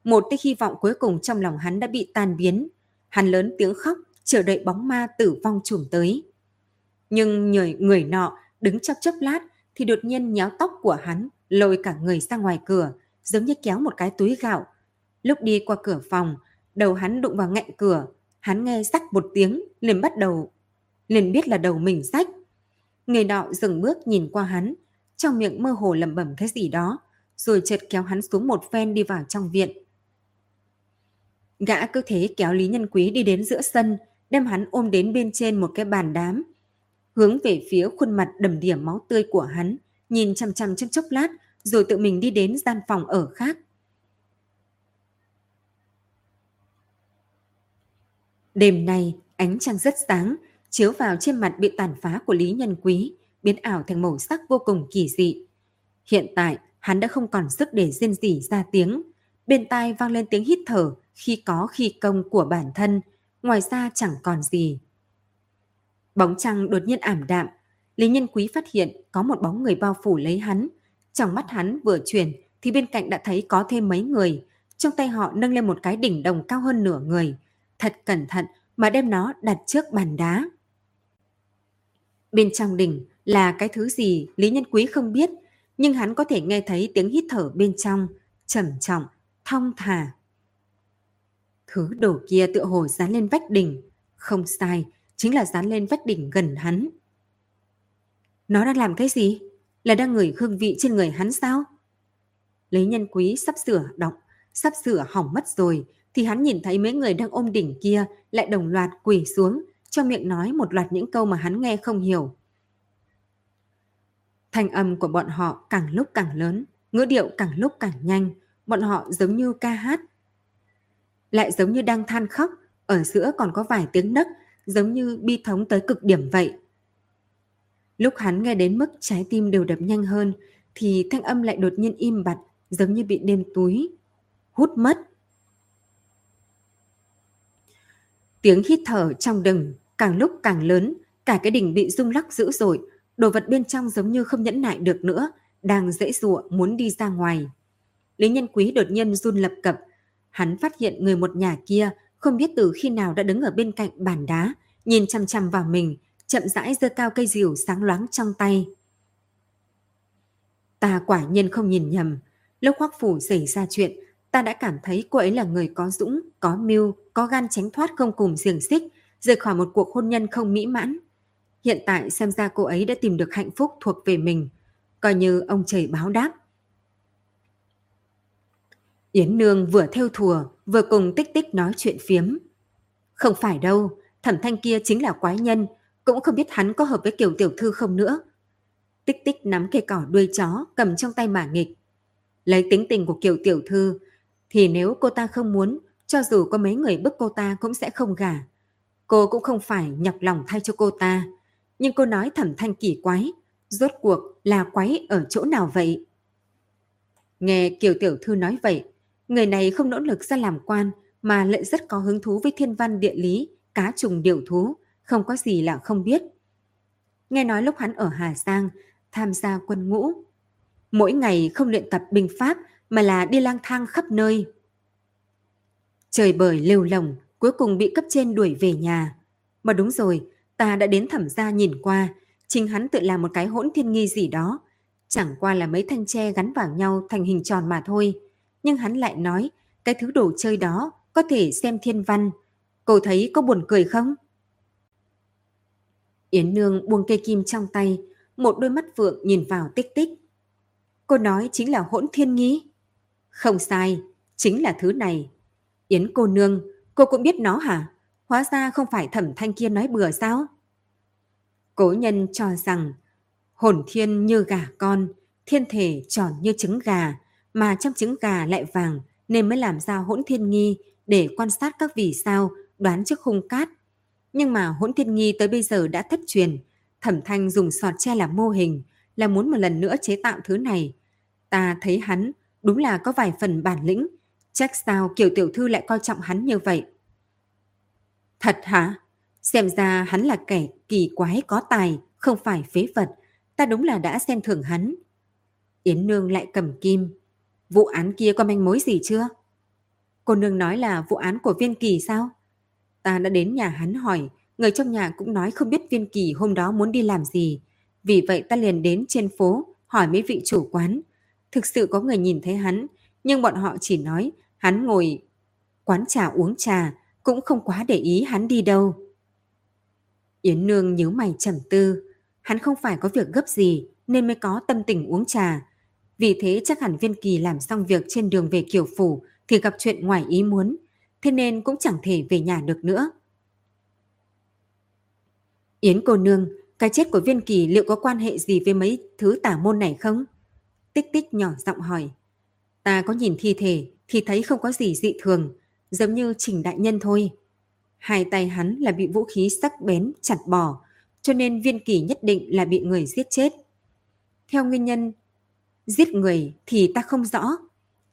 Một tia hy vọng cuối cùng trong lòng hắn đã bị tan biến. Hắn lớn tiếng khóc, chờ đợi bóng ma tử vong trùm tới. Nhưng người, người nọ đứng chốc chốc lát thì đột nhiên nhéo tóc của hắn, lôi cả người ra ngoài cửa, giống như kéo một cái túi gạo. Lúc đi qua cửa phòng, đầu hắn đụng vào ngạnh cửa, hắn nghe rắc một tiếng, liền bắt đầu, liền biết là đầu mình rách. Người nọ dừng bước nhìn qua hắn, trong miệng mơ hồ lẩm bẩm cái gì đó, rồi chợt kéo hắn xuống một phen đi vào trong viện. Gã cứ thế kéo Lý Nhân Quý đi đến giữa sân, đem hắn ôm đến bên trên một cái bàn đám, hướng về phía khuôn mặt đầm đìa máu tươi của hắn, nhìn chăm chăm trong chốc lát, rồi tự mình đi đến gian phòng ở khác. Đêm nay, ánh trăng rất sáng, chiếu vào trên mặt bị tàn phá của Lý Nhân Quý, biến ảo thành màu sắc vô cùng kỳ dị. Hiện tại, hắn đã không còn sức để riêng gì ra tiếng. Bên tai vang lên tiếng hít thở khi có khi công của bản thân, ngoài ra chẳng còn gì. Bóng trăng đột nhiên ảm đạm, Lý Nhân Quý phát hiện có một bóng người bao phủ lấy hắn. Trong mắt hắn vừa chuyển thì bên cạnh đã thấy có thêm mấy người. Trong tay họ nâng lên một cái đỉnh đồng cao hơn nửa người. Thật cẩn thận mà đem nó đặt trước bàn đá. Bên trong đỉnh là cái thứ gì Lý Nhân Quý không biết, nhưng hắn có thể nghe thấy tiếng hít thở bên trong, trầm trọng, thong thả. Thứ đồ kia tựa hồ dán lên vách đỉnh. Không sai, chính là dán lên vách đỉnh gần hắn. Nó đang làm cái gì? Là đang ngửi hương vị trên người hắn sao? lấy nhân quý sắp sửa động, sắp sửa hỏng mất rồi, thì hắn nhìn thấy mấy người đang ôm đỉnh kia lại đồng loạt quỳ xuống, cho miệng nói một loạt những câu mà hắn nghe không hiểu. Thanh âm của bọn họ càng lúc càng lớn, ngữ điệu càng lúc càng nhanh, bọn họ giống như ca hát. Lại giống như đang than khóc, ở giữa còn có vài tiếng nấc, giống như bi thống tới cực điểm vậy. Lúc hắn nghe đến mức trái tim đều đập nhanh hơn, thì thanh âm lại đột nhiên im bặt, giống như bị đêm túi. Hút mất. Tiếng hít thở trong đừng càng lúc càng lớn, cả cái đỉnh bị rung lắc dữ dội, đồ vật bên trong giống như không nhẫn nại được nữa, đang dễ dụa muốn đi ra ngoài. Lý Nhân Quý đột nhiên run lập cập, hắn phát hiện người một nhà kia không biết từ khi nào đã đứng ở bên cạnh bàn đá, nhìn chăm chăm vào mình, chậm rãi giơ cao cây rìu sáng loáng trong tay. Ta quả nhiên không nhìn nhầm, lúc hoắc phủ xảy ra chuyện, ta đã cảm thấy cô ấy là người có dũng, có mưu, có gan tránh thoát không cùng xiềng xích, rời khỏi một cuộc hôn nhân không mỹ mãn. Hiện tại xem ra cô ấy đã tìm được hạnh phúc thuộc về mình, coi như ông trời báo đáp. Yến Nương vừa theo thùa, vừa cùng tích tích nói chuyện phiếm. Không phải đâu, thẩm thanh kia chính là quái nhân, cũng không biết hắn có hợp với kiểu tiểu thư không nữa. Tích tích nắm cây cỏ đuôi chó cầm trong tay mà nghịch. Lấy tính tình của kiểu tiểu thư, thì nếu cô ta không muốn, cho dù có mấy người bức cô ta cũng sẽ không gả. Cô cũng không phải nhọc lòng thay cho cô ta. Nhưng cô nói thẩm thanh kỳ quái, rốt cuộc là quái ở chỗ nào vậy? Nghe Kiều Tiểu Thư nói vậy, người này không nỗ lực ra làm quan mà lại rất có hứng thú với thiên văn địa lý, cá trùng điểu thú, không có gì là không biết. Nghe nói lúc hắn ở Hà Giang, tham gia quân ngũ. Mỗi ngày không luyện tập binh pháp mà là đi lang thang khắp nơi. Trời bời lêu lồng, cuối cùng bị cấp trên đuổi về nhà. Mà đúng rồi, ta đã đến thẩm gia nhìn qua, chính hắn tự làm một cái hỗn thiên nghi gì đó. Chẳng qua là mấy thanh tre gắn vào nhau thành hình tròn mà thôi. Nhưng hắn lại nói, cái thứ đồ chơi đó có thể xem thiên văn. Cô thấy có buồn cười không? Yến Nương buông cây kim trong tay, một đôi mắt vượng nhìn vào tích tích. Cô nói chính là hỗn thiên nghi. Không sai, chính là thứ này. Yến cô nương, cô cũng biết nó hả? Hóa ra không phải thẩm thanh kia nói bừa sao? Cố nhân cho rằng hồn thiên như gà con, thiên thể tròn như trứng gà, mà trong trứng gà lại vàng nên mới làm ra hỗn thiên nghi để quan sát các vì sao đoán trước khung cát nhưng mà hỗn thiên nghi tới bây giờ đã thất truyền. Thẩm thanh dùng sọt tre làm mô hình, là muốn một lần nữa chế tạo thứ này. Ta thấy hắn đúng là có vài phần bản lĩnh. Chắc sao kiểu tiểu thư lại coi trọng hắn như vậy. Thật hả? Xem ra hắn là kẻ kỳ quái có tài, không phải phế vật. Ta đúng là đã xem thường hắn. Yến Nương lại cầm kim. Vụ án kia có manh mối gì chưa? Cô Nương nói là vụ án của viên kỳ sao? Ta đã đến nhà hắn hỏi, người trong nhà cũng nói không biết viên kỳ hôm đó muốn đi làm gì. Vì vậy ta liền đến trên phố hỏi mấy vị chủ quán. Thực sự có người nhìn thấy hắn, nhưng bọn họ chỉ nói hắn ngồi quán trà uống trà, cũng không quá để ý hắn đi đâu. Yến Nương nhíu mày trầm tư, hắn không phải có việc gấp gì nên mới có tâm tình uống trà. Vì thế chắc hẳn viên kỳ làm xong việc trên đường về Kiều Phủ thì gặp chuyện ngoài ý muốn, thế nên cũng chẳng thể về nhà được nữa. Yến cô nương, Cái chết của viên kỳ liệu có quan hệ gì với mấy thứ tả môn này không? Tích tích nhỏ giọng hỏi. Ta có nhìn thi thể thì thấy không có gì dị thường, giống như trình đại nhân thôi. Hai tay hắn là bị vũ khí sắc bén chặt bỏ, cho nên viên kỳ nhất định là bị người giết chết. Theo nguyên nhân giết người thì ta không rõ,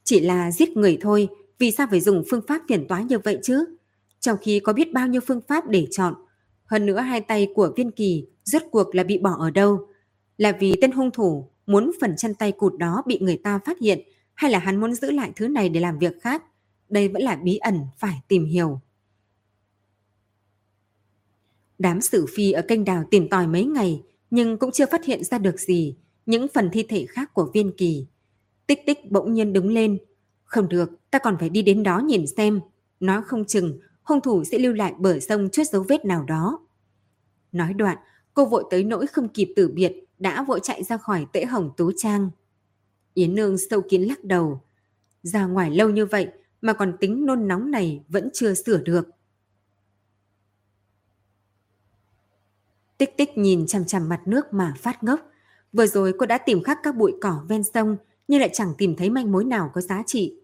chỉ là giết người thôi, vì sao phải dùng phương pháp phiền toái như vậy chứ? Trong khi có biết bao nhiêu phương pháp để chọn, hơn nữa hai tay của viên kỳ rốt cuộc là bị bỏ ở đâu? Là vì tên hung thủ muốn phần chân tay cụt đó bị người ta phát hiện hay là hắn muốn giữ lại thứ này để làm việc khác? Đây vẫn là bí ẩn phải tìm hiểu. Đám sử phi ở kênh đào tìm tòi mấy ngày nhưng cũng chưa phát hiện ra được gì những phần thi thể khác của viên kỳ. Tích tích bỗng nhiên đứng lên. Không được, ta còn phải đi đến đó nhìn xem. nó không chừng, hung thủ sẽ lưu lại bờ sông chút dấu vết nào đó. Nói đoạn, cô vội tới nỗi không kịp tử biệt, đã vội chạy ra khỏi tễ hồng tú trang. Yến Nương sâu kín lắc đầu. Ra ngoài lâu như vậy mà còn tính nôn nóng này vẫn chưa sửa được. Tích tích nhìn chằm chằm mặt nước mà phát ngốc. Vừa rồi cô đã tìm khắp các bụi cỏ ven sông nhưng lại chẳng tìm thấy manh mối nào có giá trị.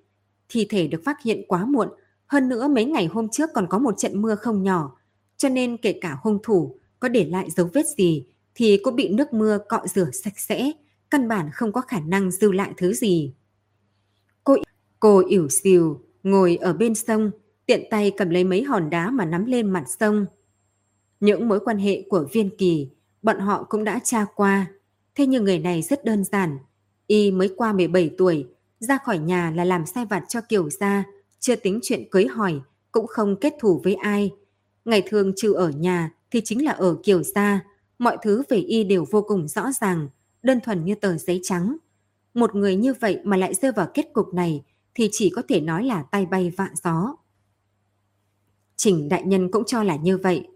Thi thể được phát hiện quá muộn, hơn nữa mấy ngày hôm trước còn có một trận mưa không nhỏ, cho nên kể cả hung thủ có để lại dấu vết gì thì cũng bị nước mưa cọ rửa sạch sẽ, căn bản không có khả năng dư lại thứ gì. Cô, cô ỉu xìu, ngồi ở bên sông, tiện tay cầm lấy mấy hòn đá mà nắm lên mặt sông. Những mối quan hệ của viên kỳ, bọn họ cũng đã tra qua. Thế nhưng người này rất đơn giản. Y mới qua 17 tuổi, ra khỏi nhà là làm sai vặt cho Kiều gia, chưa tính chuyện cưới hỏi, cũng không kết thù với ai. Ngày thường trừ ở nhà thì chính là ở Kiều gia, mọi thứ về Y đều vô cùng rõ ràng, đơn thuần như tờ giấy trắng. Một người như vậy mà lại rơi vào kết cục này thì chỉ có thể nói là tay bay vạ gió. Trình đại nhân cũng cho là như vậy.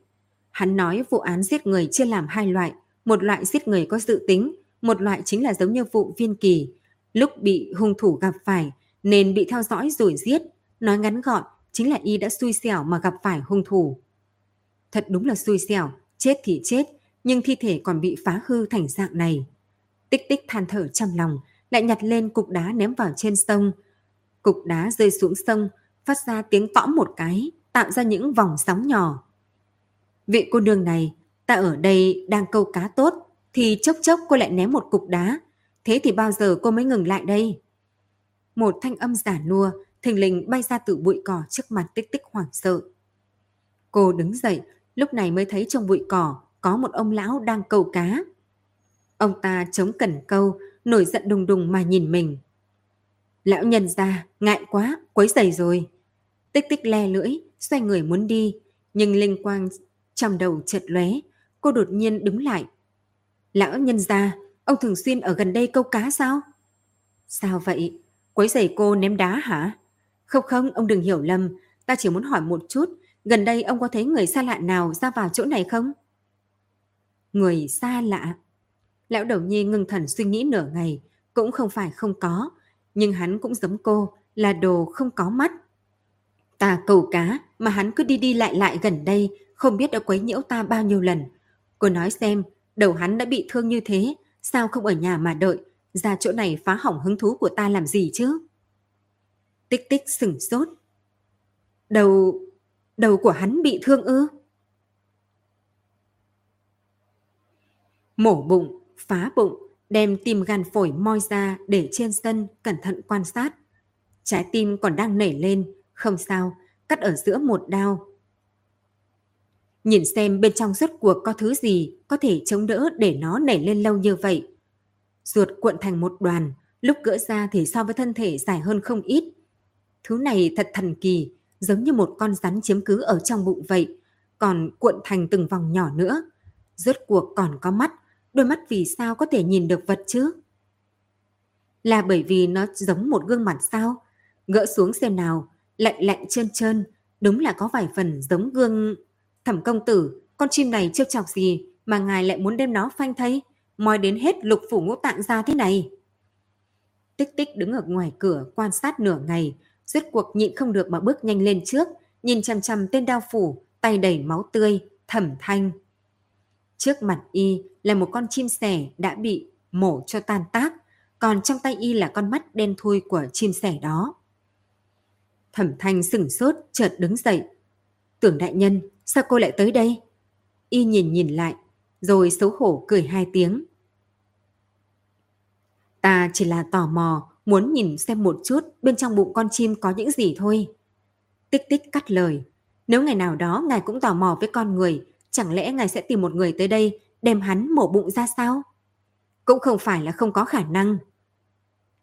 Hắn nói vụ án giết người chia làm hai loại, một loại giết người có dự tính, một loại chính là giống như vụ viên kỳ. Lúc bị hung thủ gặp phải nên bị theo dõi rồi giết. Nói ngắn gọn, chính là y đã xui xẻo mà gặp phải hung thủ. Thật đúng là xui xẻo, chết thì chết, nhưng thi thể còn bị phá hư thành dạng này. Tích tích than thở trong lòng, lại nhặt lên cục đá ném vào trên sông. Cục đá rơi xuống sông, phát ra tiếng tõm một cái, tạo ra những vòng sóng nhỏ. Vị cô nương này, ta ở đây đang câu cá tốt, thì chốc chốc cô lại ném một cục đá. Thế thì bao giờ cô mới ngừng lại đây? Một thanh âm giả nua, thình lình bay ra từ bụi cỏ trước mặt tích tích hoảng sợ. Cô đứng dậy, lúc này mới thấy trong bụi cỏ có một ông lão đang câu cá. Ông ta chống cẩn câu, nổi giận đùng đùng mà nhìn mình. Lão nhân ra, ngại quá, quấy giày rồi. Tích tích le lưỡi, xoay người muốn đi, nhưng linh quang trong đầu chợt lóe, cô đột nhiên đứng lại. Lão nhân gia, ông thường xuyên ở gần đây câu cá sao? Sao vậy? Quấy giày cô ném đá hả? Không không, ông đừng hiểu lầm, ta chỉ muốn hỏi một chút, gần đây ông có thấy người xa lạ nào ra vào chỗ này không? Người xa lạ? Lão đầu nhi ngưng thần suy nghĩ nửa ngày, cũng không phải không có, nhưng hắn cũng giống cô, là đồ không có mắt. Ta cầu cá mà hắn cứ đi đi lại lại gần đây, không biết đã quấy nhiễu ta bao nhiêu lần. Cô nói xem, đầu hắn đã bị thương như thế, sao không ở nhà mà đợi, ra chỗ này phá hỏng hứng thú của ta làm gì chứ? Tích tích sửng sốt. Đầu... đầu của hắn bị thương ư? Mổ bụng, phá bụng, đem tim gan phổi moi ra để trên sân cẩn thận quan sát. Trái tim còn đang nảy lên, không sao, cắt ở giữa một đao, Nhìn xem bên trong rốt cuộc có thứ gì có thể chống đỡ để nó nảy lên lâu như vậy. Ruột cuộn thành một đoàn, lúc gỡ ra thì so với thân thể dài hơn không ít. Thứ này thật thần kỳ, giống như một con rắn chiếm cứ ở trong bụng vậy, còn cuộn thành từng vòng nhỏ nữa. Rốt cuộc còn có mắt, đôi mắt vì sao có thể nhìn được vật chứ? Là bởi vì nó giống một gương mặt sao? Gỡ xuống xem nào, lạnh lạnh trơn trơn, đúng là có vài phần giống gương... Thẩm công tử, con chim này trêu chọc gì mà ngài lại muốn đem nó phanh thấy, moi đến hết lục phủ ngũ tạng ra thế này. Tích tích đứng ở ngoài cửa quan sát nửa ngày, rốt cuộc nhịn không được mà bước nhanh lên trước, nhìn chằm chằm tên đao phủ, tay đầy máu tươi, thẩm thanh. Trước mặt y là một con chim sẻ đã bị mổ cho tan tác, còn trong tay y là con mắt đen thui của chim sẻ đó. Thẩm thanh sửng sốt, chợt đứng dậy. Tưởng đại nhân, sao cô lại tới đây? Y nhìn nhìn lại, rồi xấu hổ cười hai tiếng. Ta chỉ là tò mò, muốn nhìn xem một chút bên trong bụng con chim có những gì thôi. Tích tích cắt lời. Nếu ngày nào đó ngài cũng tò mò với con người, chẳng lẽ ngài sẽ tìm một người tới đây đem hắn mổ bụng ra sao? Cũng không phải là không có khả năng.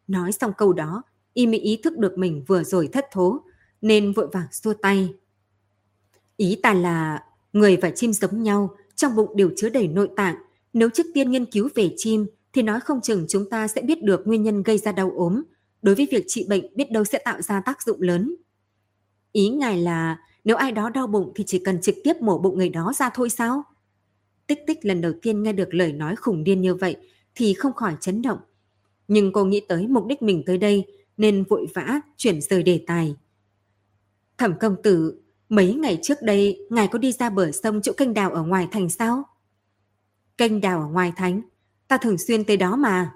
Nói xong câu đó, y mới ý thức được mình vừa rồi thất thố, nên vội vàng xua tay. Ý ta là người và chim giống nhau, trong bụng đều chứa đầy nội tạng. Nếu trước tiên nghiên cứu về chim, thì nói không chừng chúng ta sẽ biết được nguyên nhân gây ra đau ốm. Đối với việc trị bệnh biết đâu sẽ tạo ra tác dụng lớn. Ý ngài là nếu ai đó đau bụng thì chỉ cần trực tiếp mổ bụng người đó ra thôi sao? Tích tích lần đầu tiên nghe được lời nói khủng điên như vậy thì không khỏi chấn động. Nhưng cô nghĩ tới mục đích mình tới đây nên vội vã chuyển rời đề tài. Thẩm công tử, mấy ngày trước đây ngài có đi ra bờ sông chỗ kênh đào ở ngoài thành sao? Kênh đào ở ngoài thành? Ta thường xuyên tới đó mà.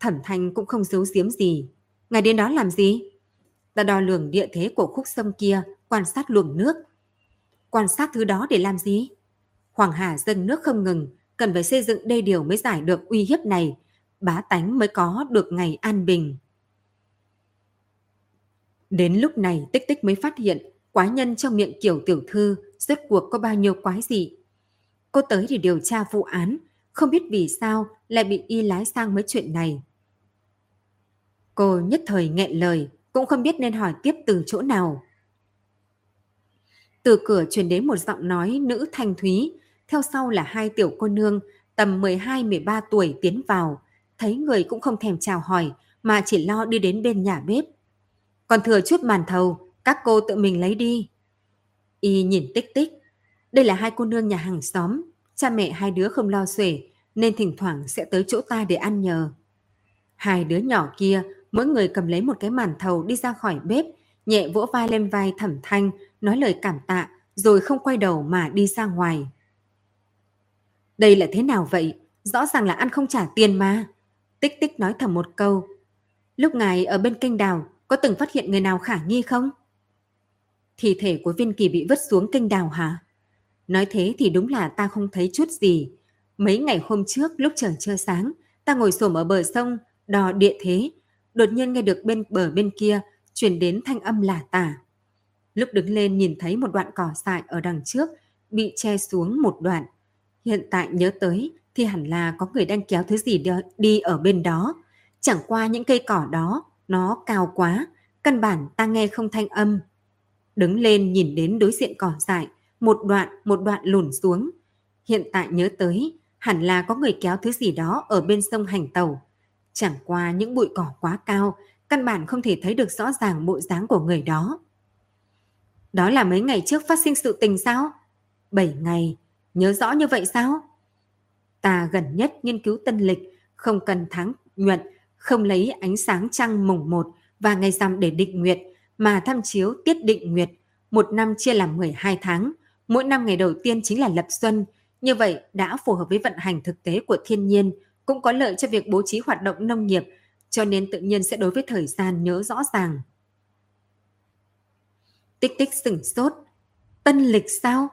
Thẩm thanh cũng không giấu giếm gì. Ngài đến đó làm gì? Ta đo lường địa thế của khúc sông kia, quan sát luồng nước. Quan sát thứ đó để làm gì? Hoàng Hà dâng nước không ngừng, cần phải xây dựng đê điều mới giải được uy hiếp này, bá tánh mới có được ngày an bình. Đến lúc này tích tích mới phát hiện quái nhân trong miệng kiểu tiểu thư rốt cuộc có bao nhiêu quái gì. Cô tới để điều tra vụ án, không biết vì sao lại bị y lái sang mấy chuyện này. Cô nhất thời nghẹn lời, cũng không biết nên hỏi tiếp từ chỗ nào. Từ cửa truyền đến một giọng nói nữ thanh thúy, theo sau là hai tiểu cô nương tầm 12-13 tuổi tiến vào, thấy người cũng không thèm chào hỏi mà chỉ lo đi đến bên nhà bếp. Còn thừa chút màn thầu, các cô tự mình lấy đi. Y nhìn tích tích, đây là hai cô nương nhà hàng xóm, cha mẹ hai đứa không lo xuể nên thỉnh thoảng sẽ tới chỗ ta để ăn nhờ. Hai đứa nhỏ kia, mỗi người cầm lấy một cái màn thầu đi ra khỏi bếp, nhẹ vỗ vai lên vai thẩm thanh, nói lời cảm tạ, rồi không quay đầu mà đi ra ngoài. Đây là thế nào vậy? Rõ ràng là ăn không trả tiền mà. Tích tích nói thầm một câu. Lúc ngài ở bên kênh đào, có từng phát hiện người nào khả nghi không? Thi thể của viên kỳ bị vứt xuống kênh đào hả? Nói thế thì đúng là ta không thấy chút gì. Mấy ngày hôm trước lúc trời chưa sáng, ta ngồi xổm ở bờ sông, đò địa thế. Đột nhiên nghe được bên bờ bên kia truyền đến thanh âm lả tả. Lúc đứng lên nhìn thấy một đoạn cỏ dại ở đằng trước bị che xuống một đoạn. Hiện tại nhớ tới thì hẳn là có người đang kéo thứ gì đi ở bên đó. Chẳng qua những cây cỏ đó nó cao quá, căn bản ta nghe không thanh âm. Đứng lên nhìn đến đối diện cỏ dại, một đoạn một đoạn lùn xuống. Hiện tại nhớ tới, hẳn là có người kéo thứ gì đó ở bên sông hành tàu. Chẳng qua những bụi cỏ quá cao, căn bản không thể thấy được rõ ràng bộ dáng của người đó. Đó là mấy ngày trước phát sinh sự tình sao? Bảy ngày, nhớ rõ như vậy sao? Ta gần nhất nghiên cứu tân lịch, không cần tháng nhuận, không lấy ánh sáng trăng mùng một và ngày rằm để định nguyệt, mà tham chiếu tiết định nguyệt. Một năm chia làm 12 tháng, mỗi năm ngày đầu tiên chính là lập xuân. Như vậy đã phù hợp với vận hành thực tế của thiên nhiên, cũng có lợi cho việc bố trí hoạt động nông nghiệp, cho nên tự nhiên sẽ đối với thời gian nhớ rõ ràng. Tích tích sửng sốt. Tân lịch sao?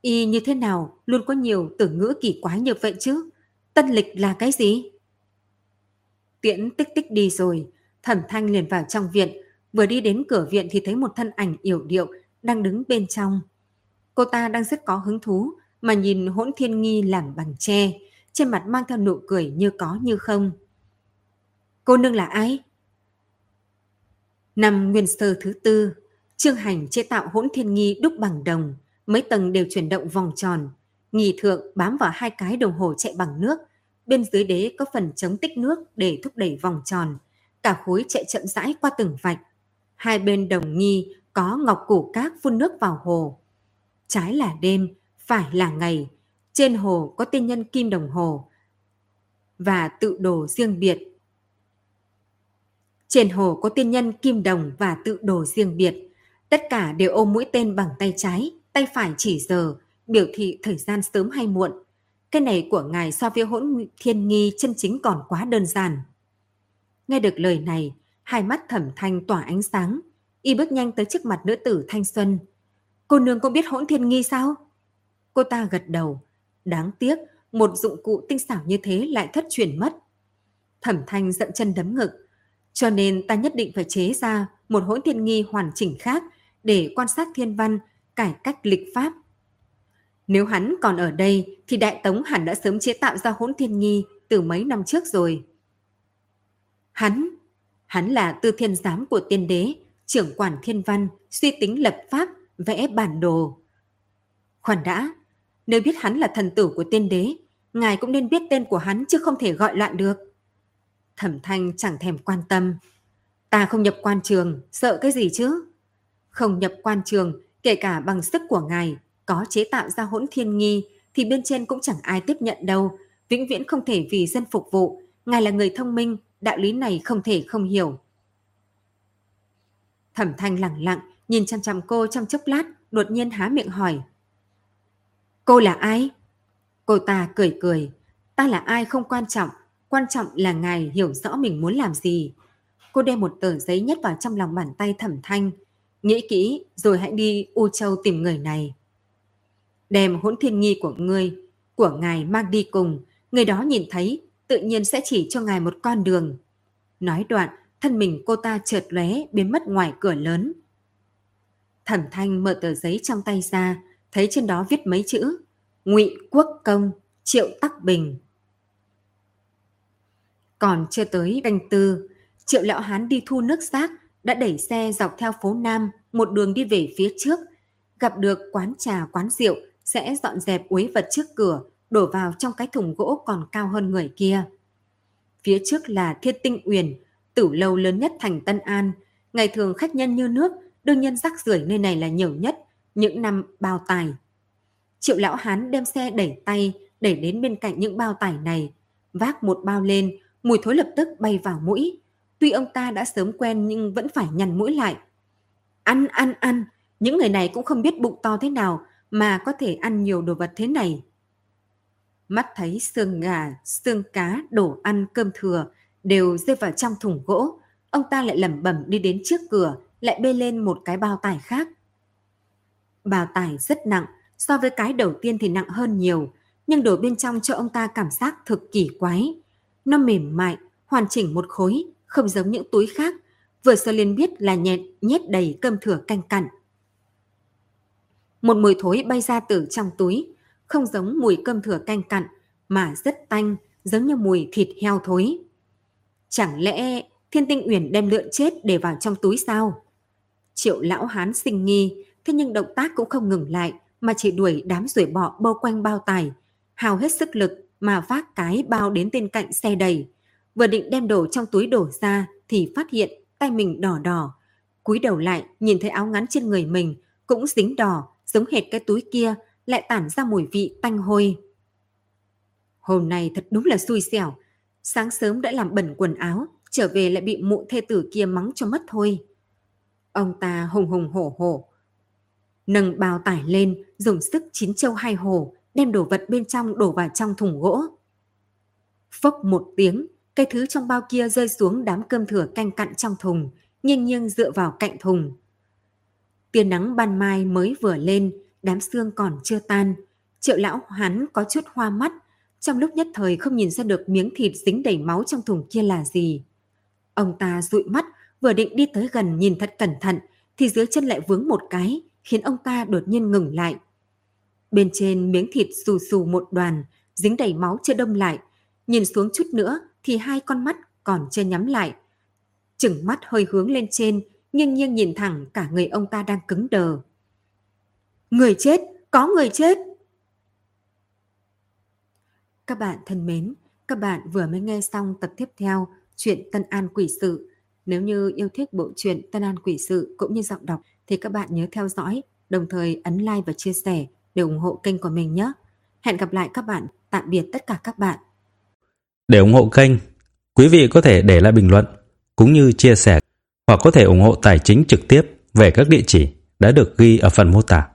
Y như thế nào luôn có nhiều từ ngữ kỳ quái như vậy chứ? Tân lịch là cái gì? Tiễn tích tích đi rồi, thẩm thanh liền vào trong viện. Vừa đi đến cửa viện thì thấy một thân ảnh yểu điệu đang đứng bên trong. Cô ta đang rất có hứng thú mà nhìn hỗn thiên nghi làm bằng tre, trên mặt mang theo nụ cười như có như không. Cô nương là ai? Năm nguyên sơ thứ tư, Trương Hành chế tạo hỗn thiên nghi đúc bằng đồng, mấy tầng đều chuyển động vòng tròn. Nghi thượng bám vào hai cái đồng hồ chạy bằng nước, bên dưới đế có phần chống tích nước để thúc đẩy vòng tròn. Cả khối chạy chậm rãi qua từng vạch. Hai bên đồng nghi có ngọc củ cát phun nước vào hồ. Trái là đêm, phải là ngày. Trên hồ có tiên nhân kim đồng hồ và tự đồ riêng biệt. Trên hồ có tiên nhân kim đồng và tự đồ riêng biệt. Tất cả đều ôm mũi tên bằng tay trái, tay phải chỉ giờ, biểu thị thời gian sớm hay muộn. Cái này của ngài so với hỗn thiên nghi chân chính còn quá đơn giản. Nghe được lời này, hai mắt thẩm thanh tỏa ánh sáng, y bước nhanh tới trước mặt nữ tử thanh xuân. Cô nương cũng biết hỗn thiên nghi sao? Cô ta gật đầu. Đáng tiếc, một dụng cụ tinh xảo như thế lại thất truyền mất. Thẩm thanh giận chân đấm ngực. Cho nên ta nhất định phải chế ra một hỗn thiên nghi hoàn chỉnh khác để quan sát thiên văn, cải cách lịch pháp. Nếu hắn còn ở đây thì Đại Tống hẳn đã sớm chế tạo ra hỗn thiên nghi từ mấy năm trước rồi. Hắn, hắn là tư thiên giám của tiên đế, trưởng quản thiên văn, suy tính lập pháp, vẽ bản đồ. Khoan đã, nếu biết hắn là thần tử của tiên đế, ngài cũng nên biết tên của hắn chứ không thể gọi loạn được. Thẩm thanh chẳng thèm quan tâm. Ta không nhập quan trường, sợ cái gì chứ? Không nhập quan trường, kể cả bằng sức của ngài, có chế tạo ra hỗn thiên nghi, thì bên trên cũng chẳng ai tiếp nhận đâu. Vĩnh viễn không thể vì dân phục vụ. Ngài là người thông minh, đạo lý này không thể không hiểu. Thẩm thanh lặng lặng, nhìn chăm chăm cô trong chốc lát, đột nhiên há miệng hỏi. Cô là ai? Cô ta cười cười. Ta là ai không quan trọng, quan trọng là ngài hiểu rõ mình muốn làm gì. Cô đem một tờ giấy nhét vào trong lòng bàn tay thẩm thanh. Nghĩ kỹ rồi hãy đi U Châu tìm người này. Đem hỗn thiên nghi của ngươi, của ngài mang đi cùng. Người đó nhìn thấy, tự nhiên sẽ chỉ cho ngài một con đường. Nói đoạn, thân mình cô ta chợt lóe biến mất ngoài cửa lớn. Thẩm thanh mở tờ giấy trong tay ra, thấy trên đó viết mấy chữ ngụy Quốc Công, Triệu Tắc Bình. Còn chưa tới canh tư, Triệu Lão Hán đi thu nước rác đã đẩy xe dọc theo phố Nam một đường đi về phía trước, gặp được quán trà quán rượu sẽ dọn dẹp uế vật trước cửa, đổ vào trong cái thùng gỗ còn cao hơn người kia. Phía trước là Thiên Tinh Uyển, tử lâu lớn nhất thành Tân An. Ngày thường khách nhân như nước, đương nhân rắc rưởi nơi này là nhiều nhất, những năm bao tài Triệu lão hán đem xe đẩy tay, đẩy đến bên cạnh những bao tải này, vác một bao lên, mùi thối lập tức bay vào mũi. Tuy ông ta đã sớm quen nhưng vẫn phải nhằn mũi lại. Ăn, ăn, ăn, những người này cũng không biết bụng to thế nào mà có thể ăn nhiều đồ vật thế này. Mắt thấy xương gà, xương cá, đổ ăn, cơm thừa đều rơi vào trong thùng gỗ, ông ta lại lẩm bẩm đi đến trước cửa, lại bê lên một cái bao tải khác. Bao tải rất nặng, so với cái đầu tiên thì nặng hơn nhiều, nhưng đồ bên trong cho ông ta cảm giác thực kỳ quái. Nó mềm mại, hoàn chỉnh một khối, không giống những túi khác, vừa sơ liền biết là nhẹt nhét đầy cơm thừa canh cặn. Một mùi thối bay ra từ trong túi, không giống mùi cơm thừa canh cặn, mà rất tanh, giống như mùi thịt heo thối. Chẳng lẽ Thiên Tinh Uyển đem lượn chết để vào trong túi sao? Triệu lão hán sinh nghi, thế nhưng động tác cũng không ngừng lại, mà chỉ đuổi đám ruồi bọ bao quanh bao tải, hào hết sức lực mà vác cái bao đến bên cạnh xe đầy. Vừa định đem đồ trong túi đổ ra thì phát hiện tay mình đỏ đỏ. cúi đầu lại nhìn thấy áo ngắn trên người mình cũng dính đỏ giống hệt cái túi kia lại tản ra mùi vị tanh hôi. Hôm nay thật đúng là xui xẻo. Sáng sớm đã làm bẩn quần áo, trở về lại bị mụ thê tử kia mắng cho mất thôi. Ông ta hùng hùng hổ hổ. Nâng bao tải lên, dùng sức chín châu hai hồ, đem đồ vật bên trong đổ vào trong thùng gỗ. Phốc một tiếng, cái thứ trong bao kia rơi xuống đám cơm thừa canh cặn trong thùng, nghiêng nghiêng dựa vào cạnh thùng. Tia nắng ban mai mới vừa lên, đám xương còn chưa tan. Triệu lão hắn có chút hoa mắt, trong lúc nhất thời không nhìn ra được miếng thịt dính đầy máu trong thùng kia là gì. Ông ta dụi mắt, vừa định đi tới gần nhìn thật cẩn thận, thì dưới chân lại vướng một cái, khiến ông ta đột nhiên ngừng lại. Bên trên miếng thịt xù xù một đoàn, dính đầy máu chưa đông lại. Nhìn xuống chút nữa thì hai con mắt còn chưa nhắm lại. Chừng mắt hơi hướng lên trên, nghiêng nghiêng nhìn thẳng cả người ông ta đang cứng đờ. Người chết, có người chết. Các bạn thân mến, các bạn vừa mới nghe xong tập tiếp theo chuyện Tân An Quỷ Sự. Nếu như yêu thích bộ truyện Tân An Quỷ Sự cũng như giọng đọc thì các bạn nhớ theo dõi, đồng thời ấn like và chia sẻ để ủng hộ kênh của mình nhé. Hẹn gặp lại các bạn, tạm biệt tất cả các bạn. Để ủng hộ kênh, quý vị có thể để lại bình luận cũng như chia sẻ hoặc có thể ủng hộ tài chính trực tiếp về các địa chỉ đã được ghi ở phần mô tả.